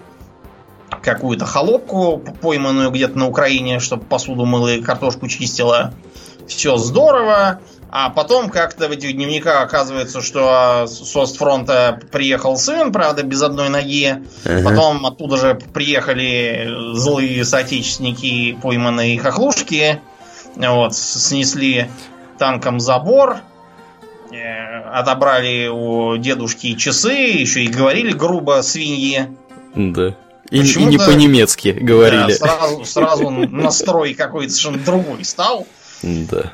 какую-то холопку, пойманную где-то на Украине, чтобы посуду мыла и картошку чистила. Все здорово. А потом как-то в этих дневниках оказывается, что с Остфронта приехал сын, правда, без одной ноги. Ага. Потом оттуда же приехали злые соотечественники, пойманные хохлушки. Вот, снесли танком забор, э, отобрали у дедушки часы, еще и говорили грубо свиньи. Да. И, и не по-немецки говорили. Да, сразу, сразу настрой какой-то совершенно другой стал. Да.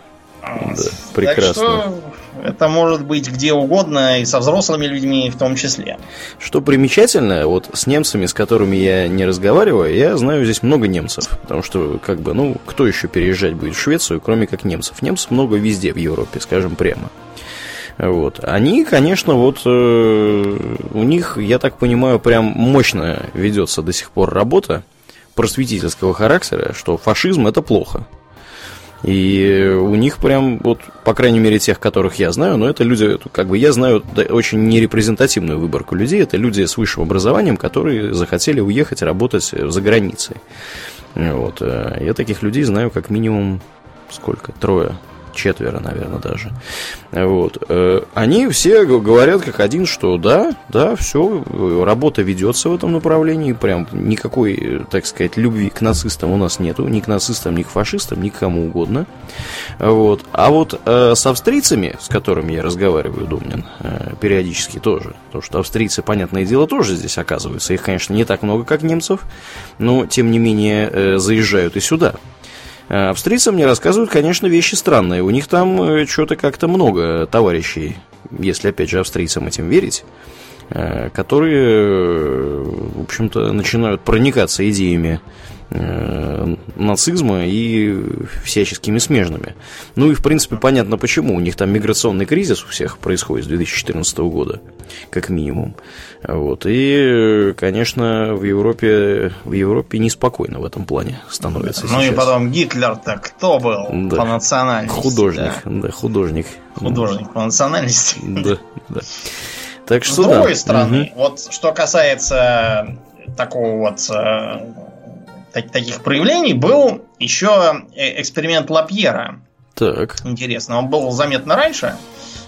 Да, прекрасно. Так что это может быть где угодно и со взрослыми людьми в том числе. Что примечательно, вот с немцами, с которыми я не разговариваю, я знаю здесь много немцев. Потому что, как бы, ну, кто еще переезжать будет в Швецию, кроме как немцев? Немцев много везде в Европе, скажем прямо. Вот. Они, конечно, вот э, у них, я так понимаю, прям мощно ведется до сих пор работа просветительского характера, что фашизм это плохо. И у них прям, вот, по крайней мере, тех, которых я знаю, но это люди, как бы я знаю очень нерепрезентативную выборку людей, это люди с высшим образованием, которые захотели уехать работать за границей. Вот. Э, я таких людей знаю как минимум сколько? Трое четверо, наверное, даже. Вот. Э, они все говорят как один, что да, да, все, работа ведется в этом направлении, прям никакой, так сказать, любви к нацистам у нас нету, ни к нацистам, ни к фашистам, ни к кому угодно. Вот. А вот э, с австрийцами, с которыми я разговариваю, Думнин, э, периодически тоже, потому что австрийцы, понятное дело, тоже здесь оказываются. Их, конечно, не так много, как немцев, но, тем не менее, э, заезжают и сюда. Э, австрийцы мне рассказывают, конечно, вещи странные. У них там э, что-то как-то много товарищей, если, опять же, австрийцам этим верить, э, которые, в общем-то, начинают проникаться идеями нацизма и всяческими смежными. Ну и, в принципе, понятно почему. У них там миграционный кризис у всех происходит с 2014 года, как минимум. Вот. И, конечно, в Европе, в Европе неспокойно в этом плане становится Ну сейчас. и потом Гитлер-то кто был да. по национальности? Художник, да, да художник. Художник по национальности. Да, да. Так что, С другой да. стороны, угу. вот что касается такого вот э, таких проявлений был еще э, эксперимент Лапьера. Так. Интересно, он был заметно раньше,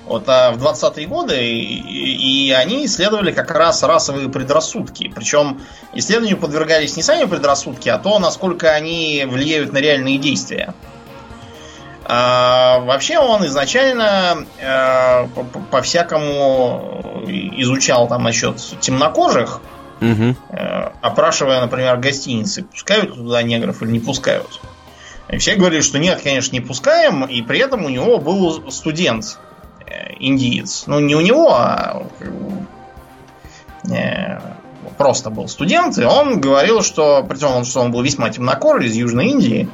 вот, а в 20-е годы, и, и они исследовали как раз расовые предрассудки. Причем исследованию подвергались не сами предрассудки, а то, насколько они влияют на реальные действия. А, вообще он изначально а, по-всякому изучал там насчет темнокожих, Угу. Опрашивая, например, гостиницы, пускают туда негров или не пускают. И все говорили, что нет, конечно, не пускаем, и при этом у него был студент, э, индиец. Ну, не у него, а э, просто был студент, и он говорил, что, при том, что он был весьма темнокожий из Южной Индии,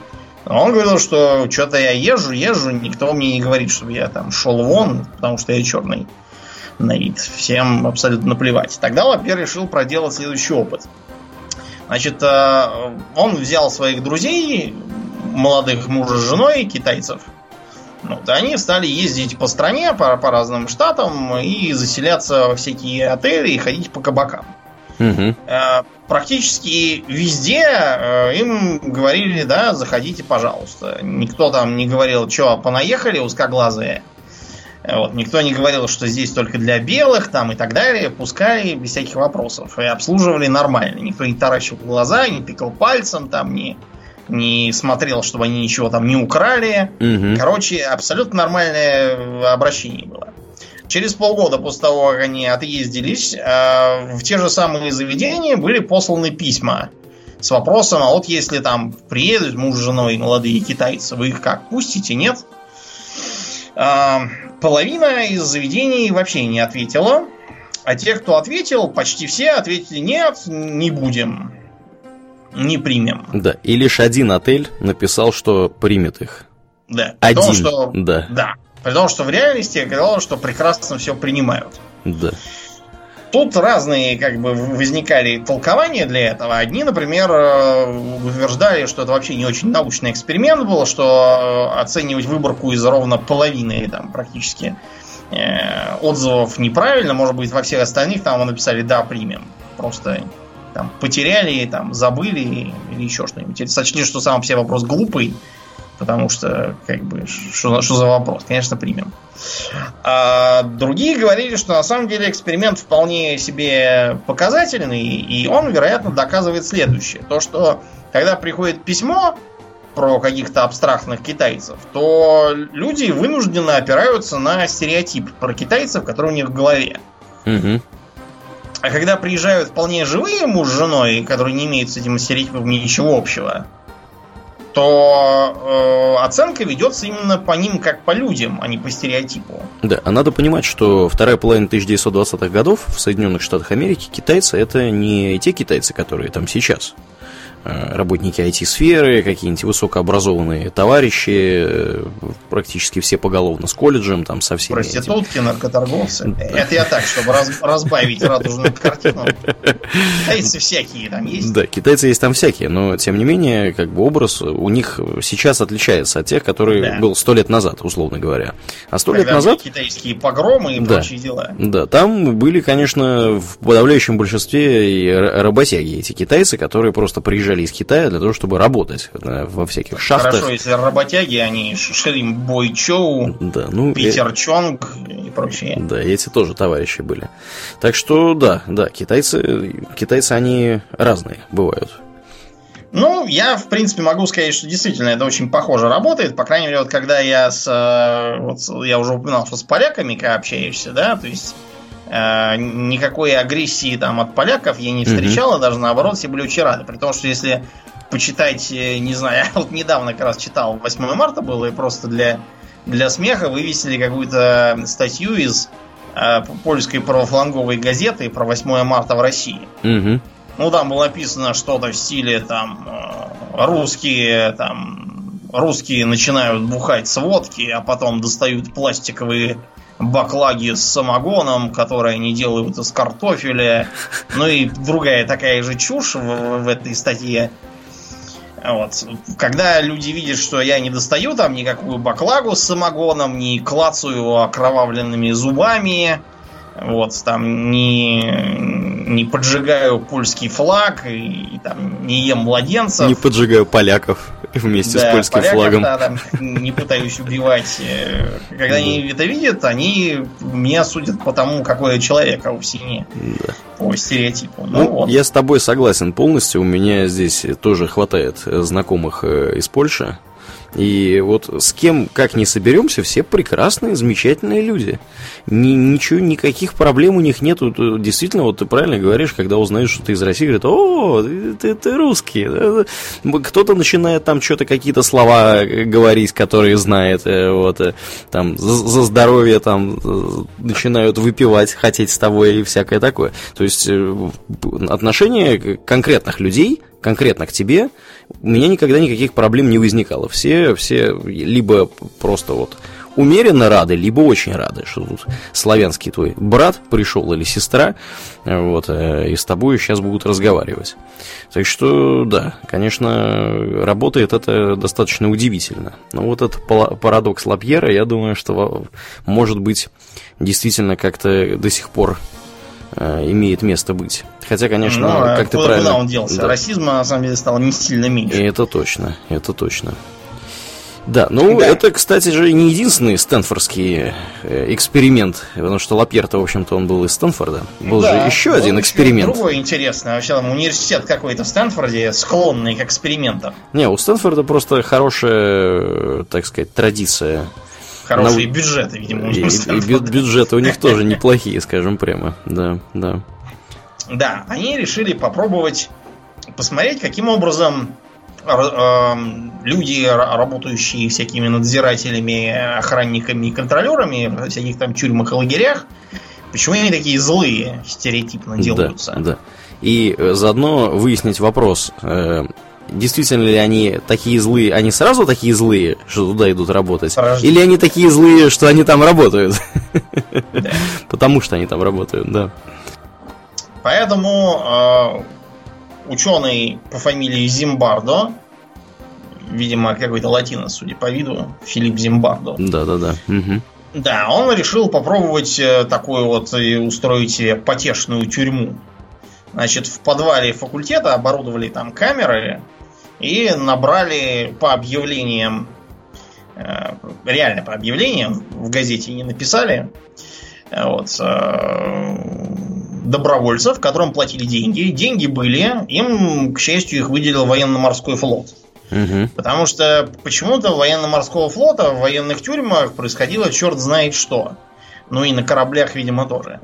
он говорил, что что-то я езжу, езжу, никто мне не говорит, чтобы я там шел вон, потому что я черный на вид. Всем абсолютно наплевать. Тогда Лапьер решил проделать следующий опыт. Значит, э, он взял своих друзей, молодых мужа с женой, китайцев. Вот, они стали ездить по стране, по, по разным штатам и заселяться во всякие отели и ходить по кабакам. Угу. Практически везде э, им говорили, да, заходите, пожалуйста. Никто там не говорил, что понаехали узкоглазые. Вот, никто не говорил, что здесь только для белых там и так далее. Пускали без всяких вопросов. И обслуживали нормально. Никто не таращил глаза, не тыкал пальцем, там не, не смотрел, чтобы они ничего там не украли. Угу. Короче, абсолютно нормальное обращение было. Через полгода после того, как они отъездились, э, в те же самые заведения были посланы письма с вопросом, а вот если там приедут муж с женой молодые китайцы, вы их как, пустите, нет? Половина из заведений вообще не ответила. А те, кто ответил, почти все ответили нет, не будем. не примем. Да, и лишь один отель написал, что примет их. Да. Один. Том, что, да. Да. При том, что в реальности оказалось, что прекрасно все принимают. Да. Тут разные как бы возникали толкования для этого. Одни, например, э, утверждали, что это вообще не очень научный эксперимент был, что э, оценивать выборку из ровно половины там практически э, отзывов неправильно. Может быть, во всех остальных там написали «да, примем». Просто там потеряли, там забыли или еще что-нибудь. сочли, что сам все вопрос глупый, потому что, как бы, что, что за вопрос? Конечно, примем. А другие говорили, что на самом деле эксперимент вполне себе показательный, и он, вероятно, доказывает следующее. То, что когда приходит письмо про каких-то абстрактных китайцев, то люди вынужденно опираются на стереотип про китайцев, который у них в голове. Угу. А когда приезжают вполне живые муж с женой, которые не имеют с этим стереотипом ничего общего, то э, оценка ведется именно по ним как по людям, а не по стереотипу. Да, а надо понимать, что вторая половина 1920-х годов в Соединенных Штатах Америки китайцы это не те китайцы, которые там сейчас. Э, работники IT-сферы, какие-нибудь высокообразованные товарищи, э, практически все поголовно с колледжем, там со всеми Проститутки, этим. наркоторговцы. Это я так, чтобы раз, разбавить радужную картину. Китайцы всякие там есть. Да, китайцы есть там всякие, но тем не менее, как бы образ у них сейчас отличается от тех, который да. был сто лет назад, условно говоря. А сто лет назад... Китайские погромы и да, прочие дела. Да, там были, конечно, в подавляющем большинстве и работяги, эти китайцы, которые просто приезжали приезжали из Китая для того, чтобы работать во всяких шахтах. Хорошо, если работяги, они Шрим Бойчоу, да, ну, Питер э... Чонг и прочие. Да, эти тоже товарищи были. Так что, да, да, китайцы, китайцы, они разные бывают. Ну, я, в принципе, могу сказать, что действительно это очень похоже работает. По крайней мере, вот когда я с... Э, вот, я уже упоминал, что с поляками общаешься, да, то есть Э, никакой агрессии там от поляков я не встречал, mm даже наоборот, все были очень рады. При том, что если почитать, э, не знаю, я вот недавно как раз читал, 8 марта было, и просто для, для смеха вывесили какую-то статью из э, польской правофланговой газеты про 8 марта в России. mm Ну, там было написано что-то в стиле там э, русские там русские начинают бухать с водки, а потом достают пластиковые баклаги с самогоном, которые они делают из картофеля. Ну и другая такая же чушь в, в этой статье. Вот. Когда люди видят, что я не достаю там никакую баклагу с самогоном, не клацаю окровавленными зубами, вот, там не, не поджигаю польский флаг и, и там не ем младенцев. Не поджигаю поляков вместе да, с польским флагом. Там, не пытаюсь убивать. Когда они это видят, они меня судят по тому, какой я человек, а вовсе не да. по стереотипу. Ну, ну, вот. Я с тобой согласен полностью. У меня здесь тоже хватает знакомых э, из Польши. И вот с кем, как не соберемся, все прекрасные, замечательные люди. Ни, ничего, никаких проблем у них нету. Действительно, вот ты правильно говоришь, когда узнаешь, что ты из России, говорят, о, ты, ты русский. Кто-то начинает там что-то, какие-то слова говорить, которые знает, э, вот, э, там, за, за здоровье там э, начинают выпивать, хотеть с тобой и всякое такое. То есть отношение конкретных людей конкретно к тебе, у меня никогда никаких проблем не возникало. Все, все либо просто вот умеренно рады, либо очень рады, что тут славянский твой брат пришел или сестра, вот, э, и с тобой сейчас будут разговаривать. Так что, да, конечно, работает это достаточно удивительно. Но вот этот парадокс Лапьера, я думаю, что, может быть, действительно как-то до сих пор имеет место быть. Хотя, конечно, Но, ну, как ты правильно... Он делся? Да. Расизма, на самом деле, стало не сильно меньше. И это точно, это точно. Да, ну да. это, кстати же, не единственный стэнфордский э, эксперимент, потому что Лапьер-то, в общем-то, он был из Стэнфорда. Был да, же еще один эксперимент. Другой интересный. Вообще там университет какой-то в Стэнфорде, склонный к экспериментам. Не, у Стэнфорда просто хорошая, так сказать, традиция. Хорошие На... бюджеты, видимо, у них. И, и бюджеты у них тоже неплохие, скажем прямо. Да, да. Да, они решили попробовать посмотреть, каким образом эм, люди, работающие всякими надзирателями, охранниками и контролерами в всяких там тюрьмах и лагерях, почему они такие злые, стереотипно делаются. Да, да. и э, заодно выяснить вопрос, э, действительно ли они такие злые, они сразу такие злые, что туда идут работать, Порождение. или они такие злые, что они там работают? Потому что они там работают, да. Поэтому ученый по фамилии Зимбардо, видимо, какой-то латинос, судя по виду, Филипп Зимбардо. Да-да-да. Да, он решил попробовать э, такую вот и устроить потешную тюрьму. Значит, в подвале факультета оборудовали там камеры и набрали по объявлениям, э, реально по объявлениям, в газете не написали, э, вот, добровольцев, которым платили деньги. Деньги были, им, к счастью, их выделил военно-морской флот. Угу. Потому что почему-то военно-морского флота в военных тюрьмах происходило черт знает что. Ну и на кораблях, видимо, тоже.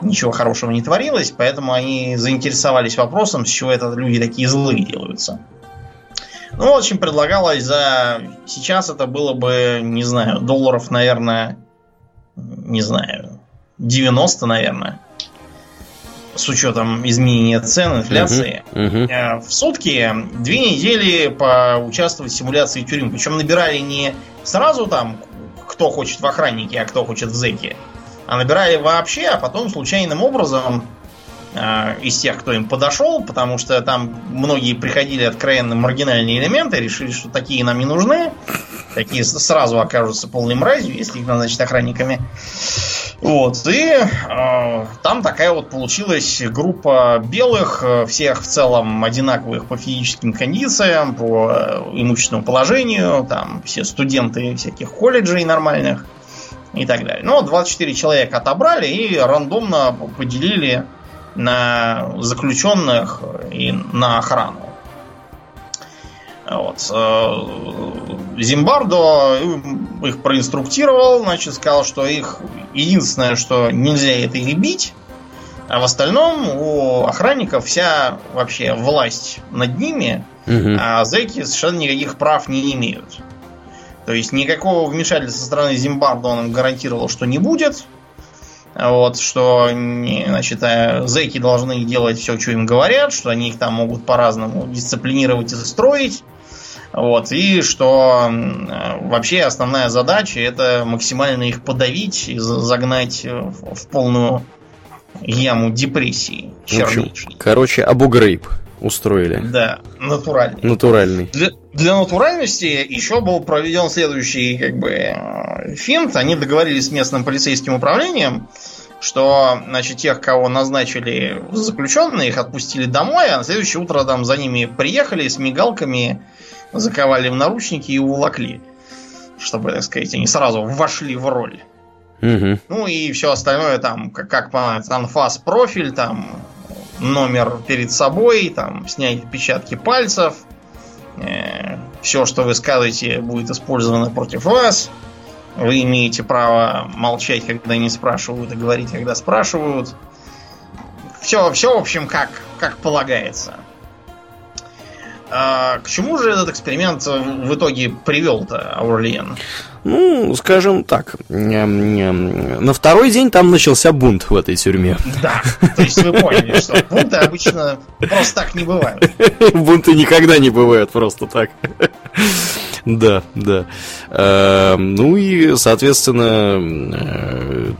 Ничего хорошего не творилось, поэтому они заинтересовались вопросом, с чего это люди такие злые делаются. Ну, в общем, предлагалось за... Сейчас это было бы, не знаю, долларов, наверное, не знаю, 90, наверное с учетом изменения цен, инфляции, uh-huh, uh-huh. в сутки две недели поучаствовать в симуляции тюрьмы. Причем набирали не сразу там, кто хочет в охраннике, а кто хочет в зэке, а набирали вообще, а потом случайным образом из тех, кто им подошел, потому что там многие приходили откровенно маргинальные элементы, решили, что такие нам не нужны, такие сразу окажутся полной мразью, если их назначить охранниками. Вот, и э, там такая вот получилась группа белых, э, всех в целом одинаковых по физическим кондициям, по э, имущественному положению, там все студенты всяких колледжей нормальных и так далее. Ну, 24 человека отобрали и рандомно поделили на заключенных и на охрану. Вот. Э, Зимбардо их проинструктировал, значит, сказал, что их единственное, что нельзя это их бить, а в остальном у охранников вся вообще власть над ними, угу. а зэки совершенно никаких прав не имеют. То есть никакого вмешательства со стороны Зимбардо он им гарантировал, что не будет. Вот, что значит, э, зэки должны делать все, что им говорят, что они их там могут по-разному дисциплинировать и строить. Вот, и что вообще основная задача это максимально их подавить и загнать в полную яму депрессии. Общем, короче, абугрейп устроили. Да, натуральный. Натуральный. Для, для натуральности еще был проведен следующий как бы э, финт. Они договорились с местным полицейским управлением, что, значит, тех, кого назначили заключенные, их отпустили домой, а на следующее утро там за ними приехали с мигалками заковали в наручники и уволокли. Чтобы, так сказать, они сразу вошли в роль. Угу. Ну и все остальное там, как, как понятно, анфас профиль, там номер перед собой, там снять отпечатки пальцев. Э, все, что вы скажете, будет использовано против вас. Вы имеете право молчать, когда не спрашивают, и говорить, когда спрашивают. Все, все, в общем, как, как полагается. А к чему же этот эксперимент в итоге привел-то, Аурлиен? Ну, скажем так, на второй день там начался бунт в этой тюрьме. Да, то есть вы поняли, что бунты обычно просто так не бывают. Бунты никогда не бывают просто так. Да, да. Эм, ну и, соответственно, э,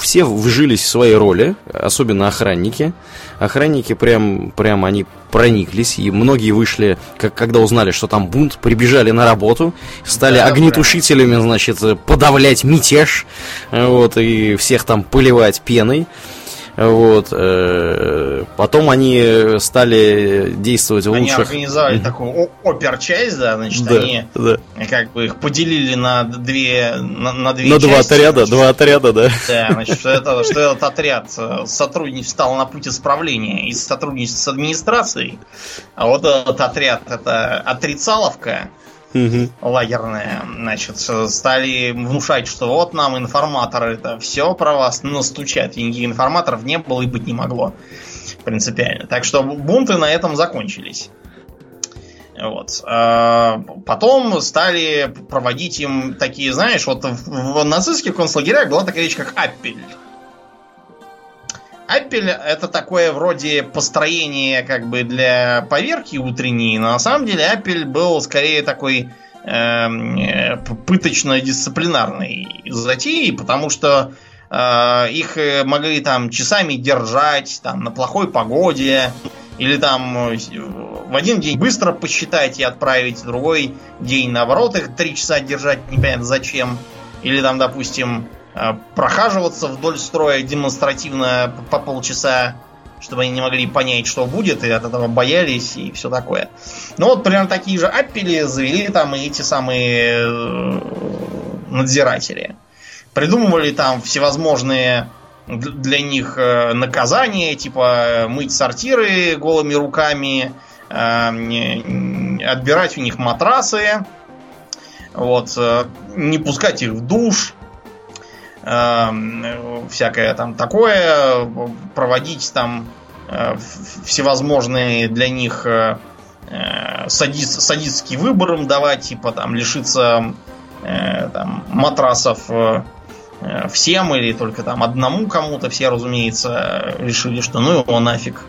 все вжились в свои роли, особенно охранники. Охранники прям, прям они прониклись, и многие вышли, как, когда узнали, что там бунт, прибежали на работу, стали да, огнетушителями, значит, подавлять мятеж, вот, и всех там поливать пеной. Вот. Э, потом они стали действовать в лучших... Они организовали такую опер-часть, да, значит, да, они да. как бы их поделили на две на, на две На части, два отряда, значит, два отряда, да. Да, значит, что, это, что этот отряд э, сотрудник стал на путь исправления и сотрудничества с администрацией, а вот этот отряд это отрицаловка, угу. лагерная, значит, стали внушать, что вот нам информаторы это все про вас настучат. И информаторов не было и быть не могло. Принципиально. Так что бунты на этом закончились. Вот. А потом стали проводить им такие, знаешь, вот в нацистских концлагерях была такая вещь, как аппель. Аппель это такое вроде построение как бы для поверки утренней, но на самом деле Аппель был скорее такой эм, э, пыточно-дисциплинарной затеей, потому что э, их э, могли там часами держать там на плохой погоде, или там э, в один день быстро посчитать и отправить, в другой день наоборот их три часа держать непонятно зачем. Или там, допустим, прохаживаться вдоль строя демонстративно по полчаса, чтобы они не могли понять, что будет, и от этого боялись, и все такое. Ну вот примерно такие же аппели завели там и эти самые э, надзиратели. Придумывали там всевозможные для них э, наказания, типа мыть сортиры голыми руками, отбирать у них матрасы, вот, не пускать их в душ, Эм, всякое там такое, проводить там э, всевозможные для них э, э, садист, садистский выбор им давать, типа там лишиться там, матрасов всем или только там одному кому-то. Все, разумеется, решили, что ну его нафиг.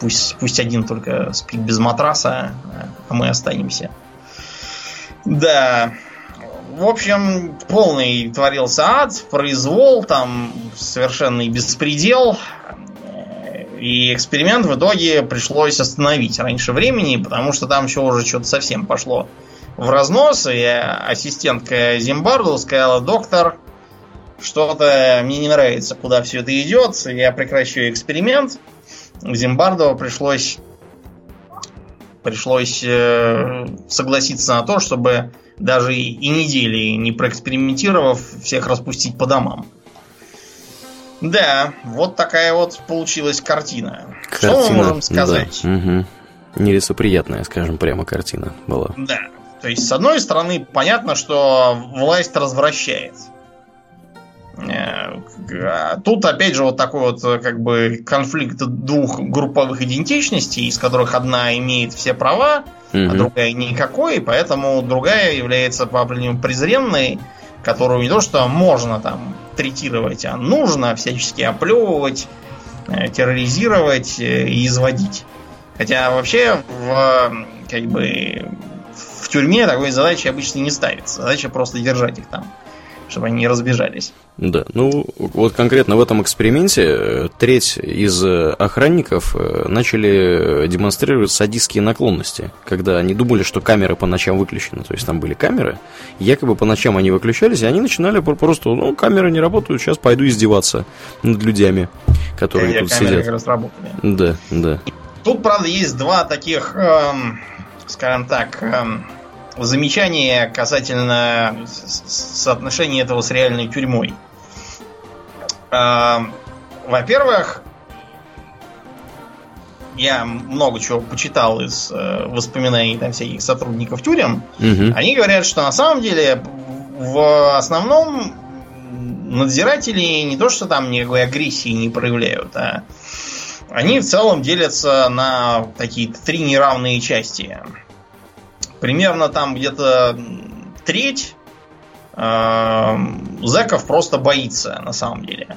Пусть, пусть один только спит без матраса, а мы останемся. Да в общем, полный творился ад, произвол, там совершенный беспредел. И эксперимент в итоге пришлось остановить раньше времени, потому что там все уже что-то совсем пошло в разнос. И ассистентка Зимбарду сказала, доктор, что-то мне не нравится, куда все это идет, я прекращу эксперимент. Зимбарду пришлось пришлось э, согласиться на то, чтобы даже и недели не проэкспериментировав, всех распустить по домам. Да, вот такая вот получилась картина. картина Что мы можем сказать? Да. Угу. Нелицеприятная, скажем прямо, картина была. Да. То есть, с одной стороны, понятно, что власть развращает. Э, тут, опять же, вот такой вот как бы конфликт двух групповых идентичностей, из которых одна имеет все права, угу. а другая никакой, поэтому другая является по определению презренной, которую не то что можно там третировать, а нужно всячески оплевывать, э, терроризировать э, и изводить. Хотя вообще в, как бы, в тюрьме такой задачи обычно не ставится. Задача просто держать их там чтобы они не разбежались. Да, ну вот конкретно в этом эксперименте э, треть из э, охранников э, начали демонстрировать садистские наклонности, когда они думали, что камеры по ночам выключены, то есть там были камеры, якобы по ночам они выключались, и они начинали просто, ну, камеры не работают, сейчас пойду издеваться над людьми, которые тут сидят. Как раз работали. Да, да. Тут, правда, есть два таких, эм, скажем так, эм, замечание касательно соотношения этого с реальной тюрьмой. А, во-первых, я много чего почитал из э, воспоминаний там всяких сотрудников тюрем. Угу. Они говорят, что на самом деле в основном надзиратели не то, что там никакой агрессии не проявляют, а они в целом делятся на такие три неравные части примерно там где-то треть э, зэков просто боится на самом деле.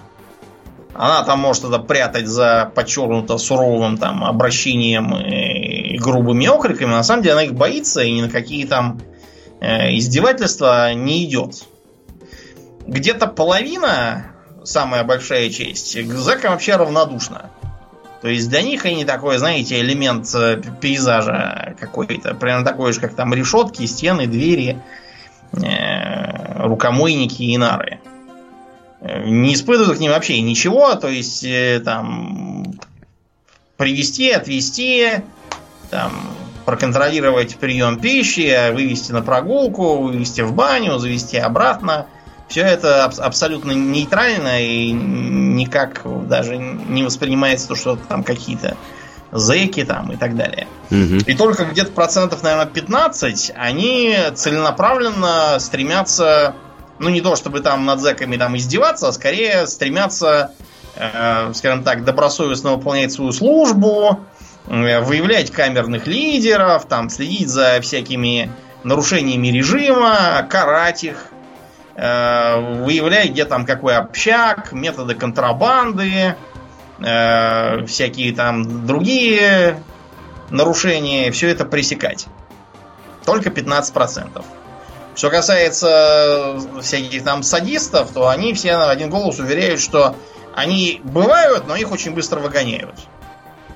Она там может это прятать за подчеркнуто суровым там обращением и, грубыми окриками. На самом деле она их боится и ни на какие там э, издевательства не идет. Где-то половина, самая большая часть, к зэкам вообще равнодушна. То есть для них они такой, знаете, элемент э, пейзажа какой-то. Прямо такой же, как там решетки, стены, двери, э, рукомойники и нары. Э, не испытывают к ним вообще ничего. То есть там привести, отвести, там проконтролировать прием пищи, вывести на прогулку, вывести в баню, завести обратно. Все это аб- абсолютно нейтрально и никак даже не воспринимается то, что там какие-то зэки там и так далее. Угу. И только где-то процентов, наверное, 15 они целенаправленно стремятся, ну не то чтобы там над зэками там издеваться, а скорее стремятся, э, скажем так, добросовестно выполнять свою службу, э, выявлять камерных лидеров, там следить за всякими нарушениями режима, карать их, выявляя, где там какой общак, методы контрабанды, э, всякие там другие нарушения, все это пресекать. Только 15%. Что касается всяких там садистов, то они все на один голос уверяют, что они бывают, но их очень быстро выгоняют.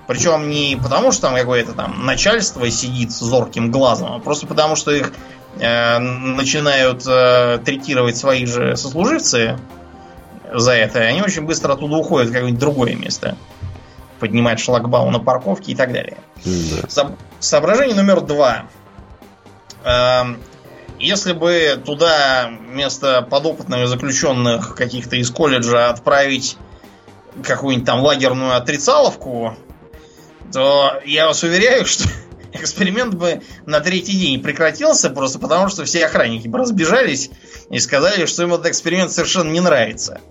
Причем не потому, что там какое-то там начальство сидит с зорким глазом, а просто потому, что их э, начинают э, третировать свои же сослуживцы за это, они очень быстро оттуда уходят в какое-нибудь другое место. Поднимать шлагбаум на парковке и так далее. Да. Со- соображение номер два. Эм, если бы туда вместо подопытных заключенных каких-то из колледжа отправить какую-нибудь там лагерную отрицаловку, то я вас уверяю, что эксперимент бы на третий день прекратился, просто потому что все охранники бы разбежались и сказали, что им этот эксперимент совершенно не нравится.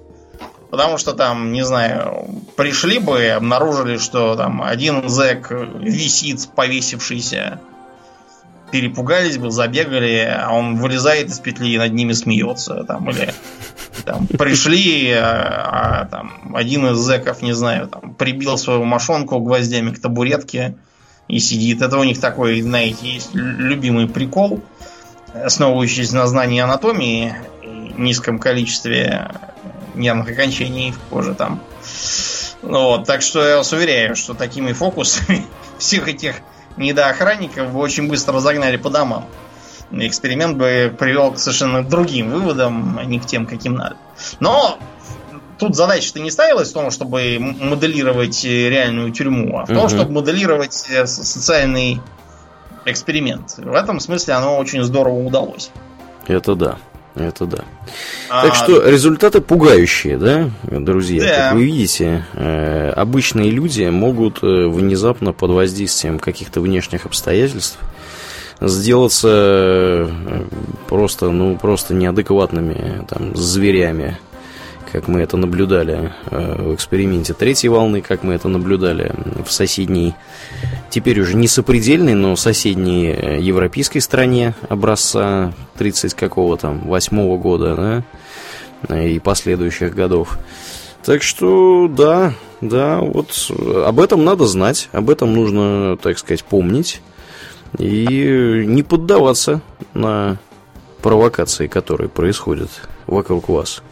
Потому что там, не знаю, пришли бы и обнаружили, что там один зэк висит повесившийся перепугались бы, забегали, а он вылезает из петли и над ними смеется. Там, или там, пришли, а, а там, один из зэков, не знаю, там, прибил свою мошонку гвоздями к табуретке и сидит. Это у них такой, знаете, есть любимый прикол, основывающийся на знании анатомии и низком количестве нервных окончаний в коже там. Вот, так что я вас уверяю, что такими фокусами всех этих недоохранников бы очень быстро загнали по домам. Эксперимент бы привел к совершенно другим выводам, а не к тем, каким надо. Но тут задача-то не ставилась в том, чтобы моделировать реальную тюрьму, а в том, угу. чтобы моделировать э, социальный эксперимент. В этом смысле оно очень здорово удалось. Это да. Это да. А... Так что результаты пугающие, да, друзья? Да. Как вы видите, э, обычные люди могут э, внезапно под воздействием каких-то внешних обстоятельств сделаться э, просто, ну, просто неадекватными там зверями как мы это наблюдали э, в эксперименте третьей волны, как мы это наблюдали в соседней, теперь уже не сопредельной, но соседней э, европейской стране образца 30 какого там, восьмого года, да, и последующих годов. Так что, да, да, вот об этом надо знать, об этом нужно, так сказать, помнить и не поддаваться на провокации, которые происходят вокруг вас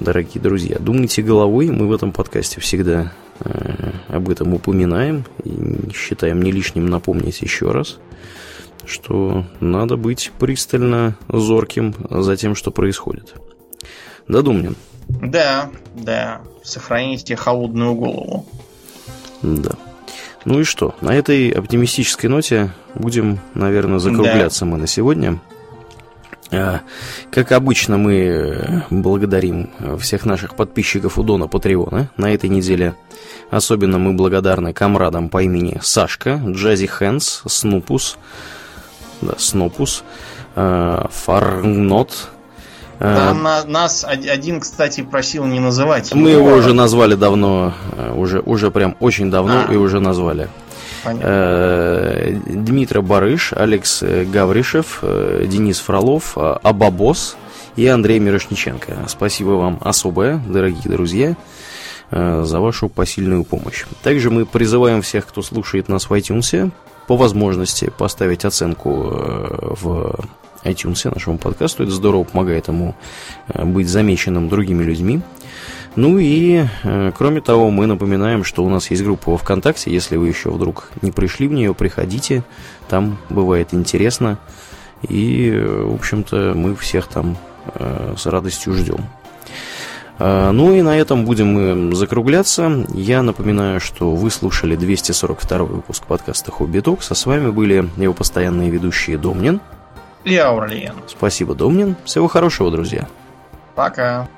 дорогие друзья. Думайте головой, мы в этом подкасте всегда э, об этом упоминаем и считаем не лишним напомнить еще раз, что надо быть пристально зорким за тем, что происходит. Да, Думнин? Да, да. Сохраните холодную голову. Да. Ну и что? На этой оптимистической ноте будем, наверное, закругляться да. мы на сегодня. А, как обычно, мы э, благодарим всех наших подписчиков у Дона Патреона. На этой неделе особенно мы благодарны комрадам по имени Сашка, Джази Хэнс, Снупус, да, Снопус, э, Фарнот, э, там на, нас один, кстати, просил не называть. Мы его, его уже назвали давно, уже, уже прям очень давно а. и уже назвали. Э, Дмитрий Барыш, Алекс Гавришев, э, Денис Фролов, э, Абабос и Андрей Мирошниченко. Спасибо вам особое, дорогие друзья, за вашу посильную помощь. Также мы призываем всех, кто слушает нас в iTunes, по возможности поставить оценку в iTunes нашему подкасту. Это здорово помогает ему быть замеченным другими людьми. Ну и, э, кроме того, мы напоминаем, что у нас есть группа во ВКонтакте. Если вы еще вдруг не пришли в нее, приходите. Там бывает интересно. И, в общем-то, мы всех там э, с радостью ждем. Э, ну и на этом будем мы закругляться. Я напоминаю, что вы слушали 242 выпуск подкаста «Хобби Токс», а с вами были его постоянные ведущие Домнин и Аурлиен. Спасибо, Домнин. Всего хорошего, друзья. Пока.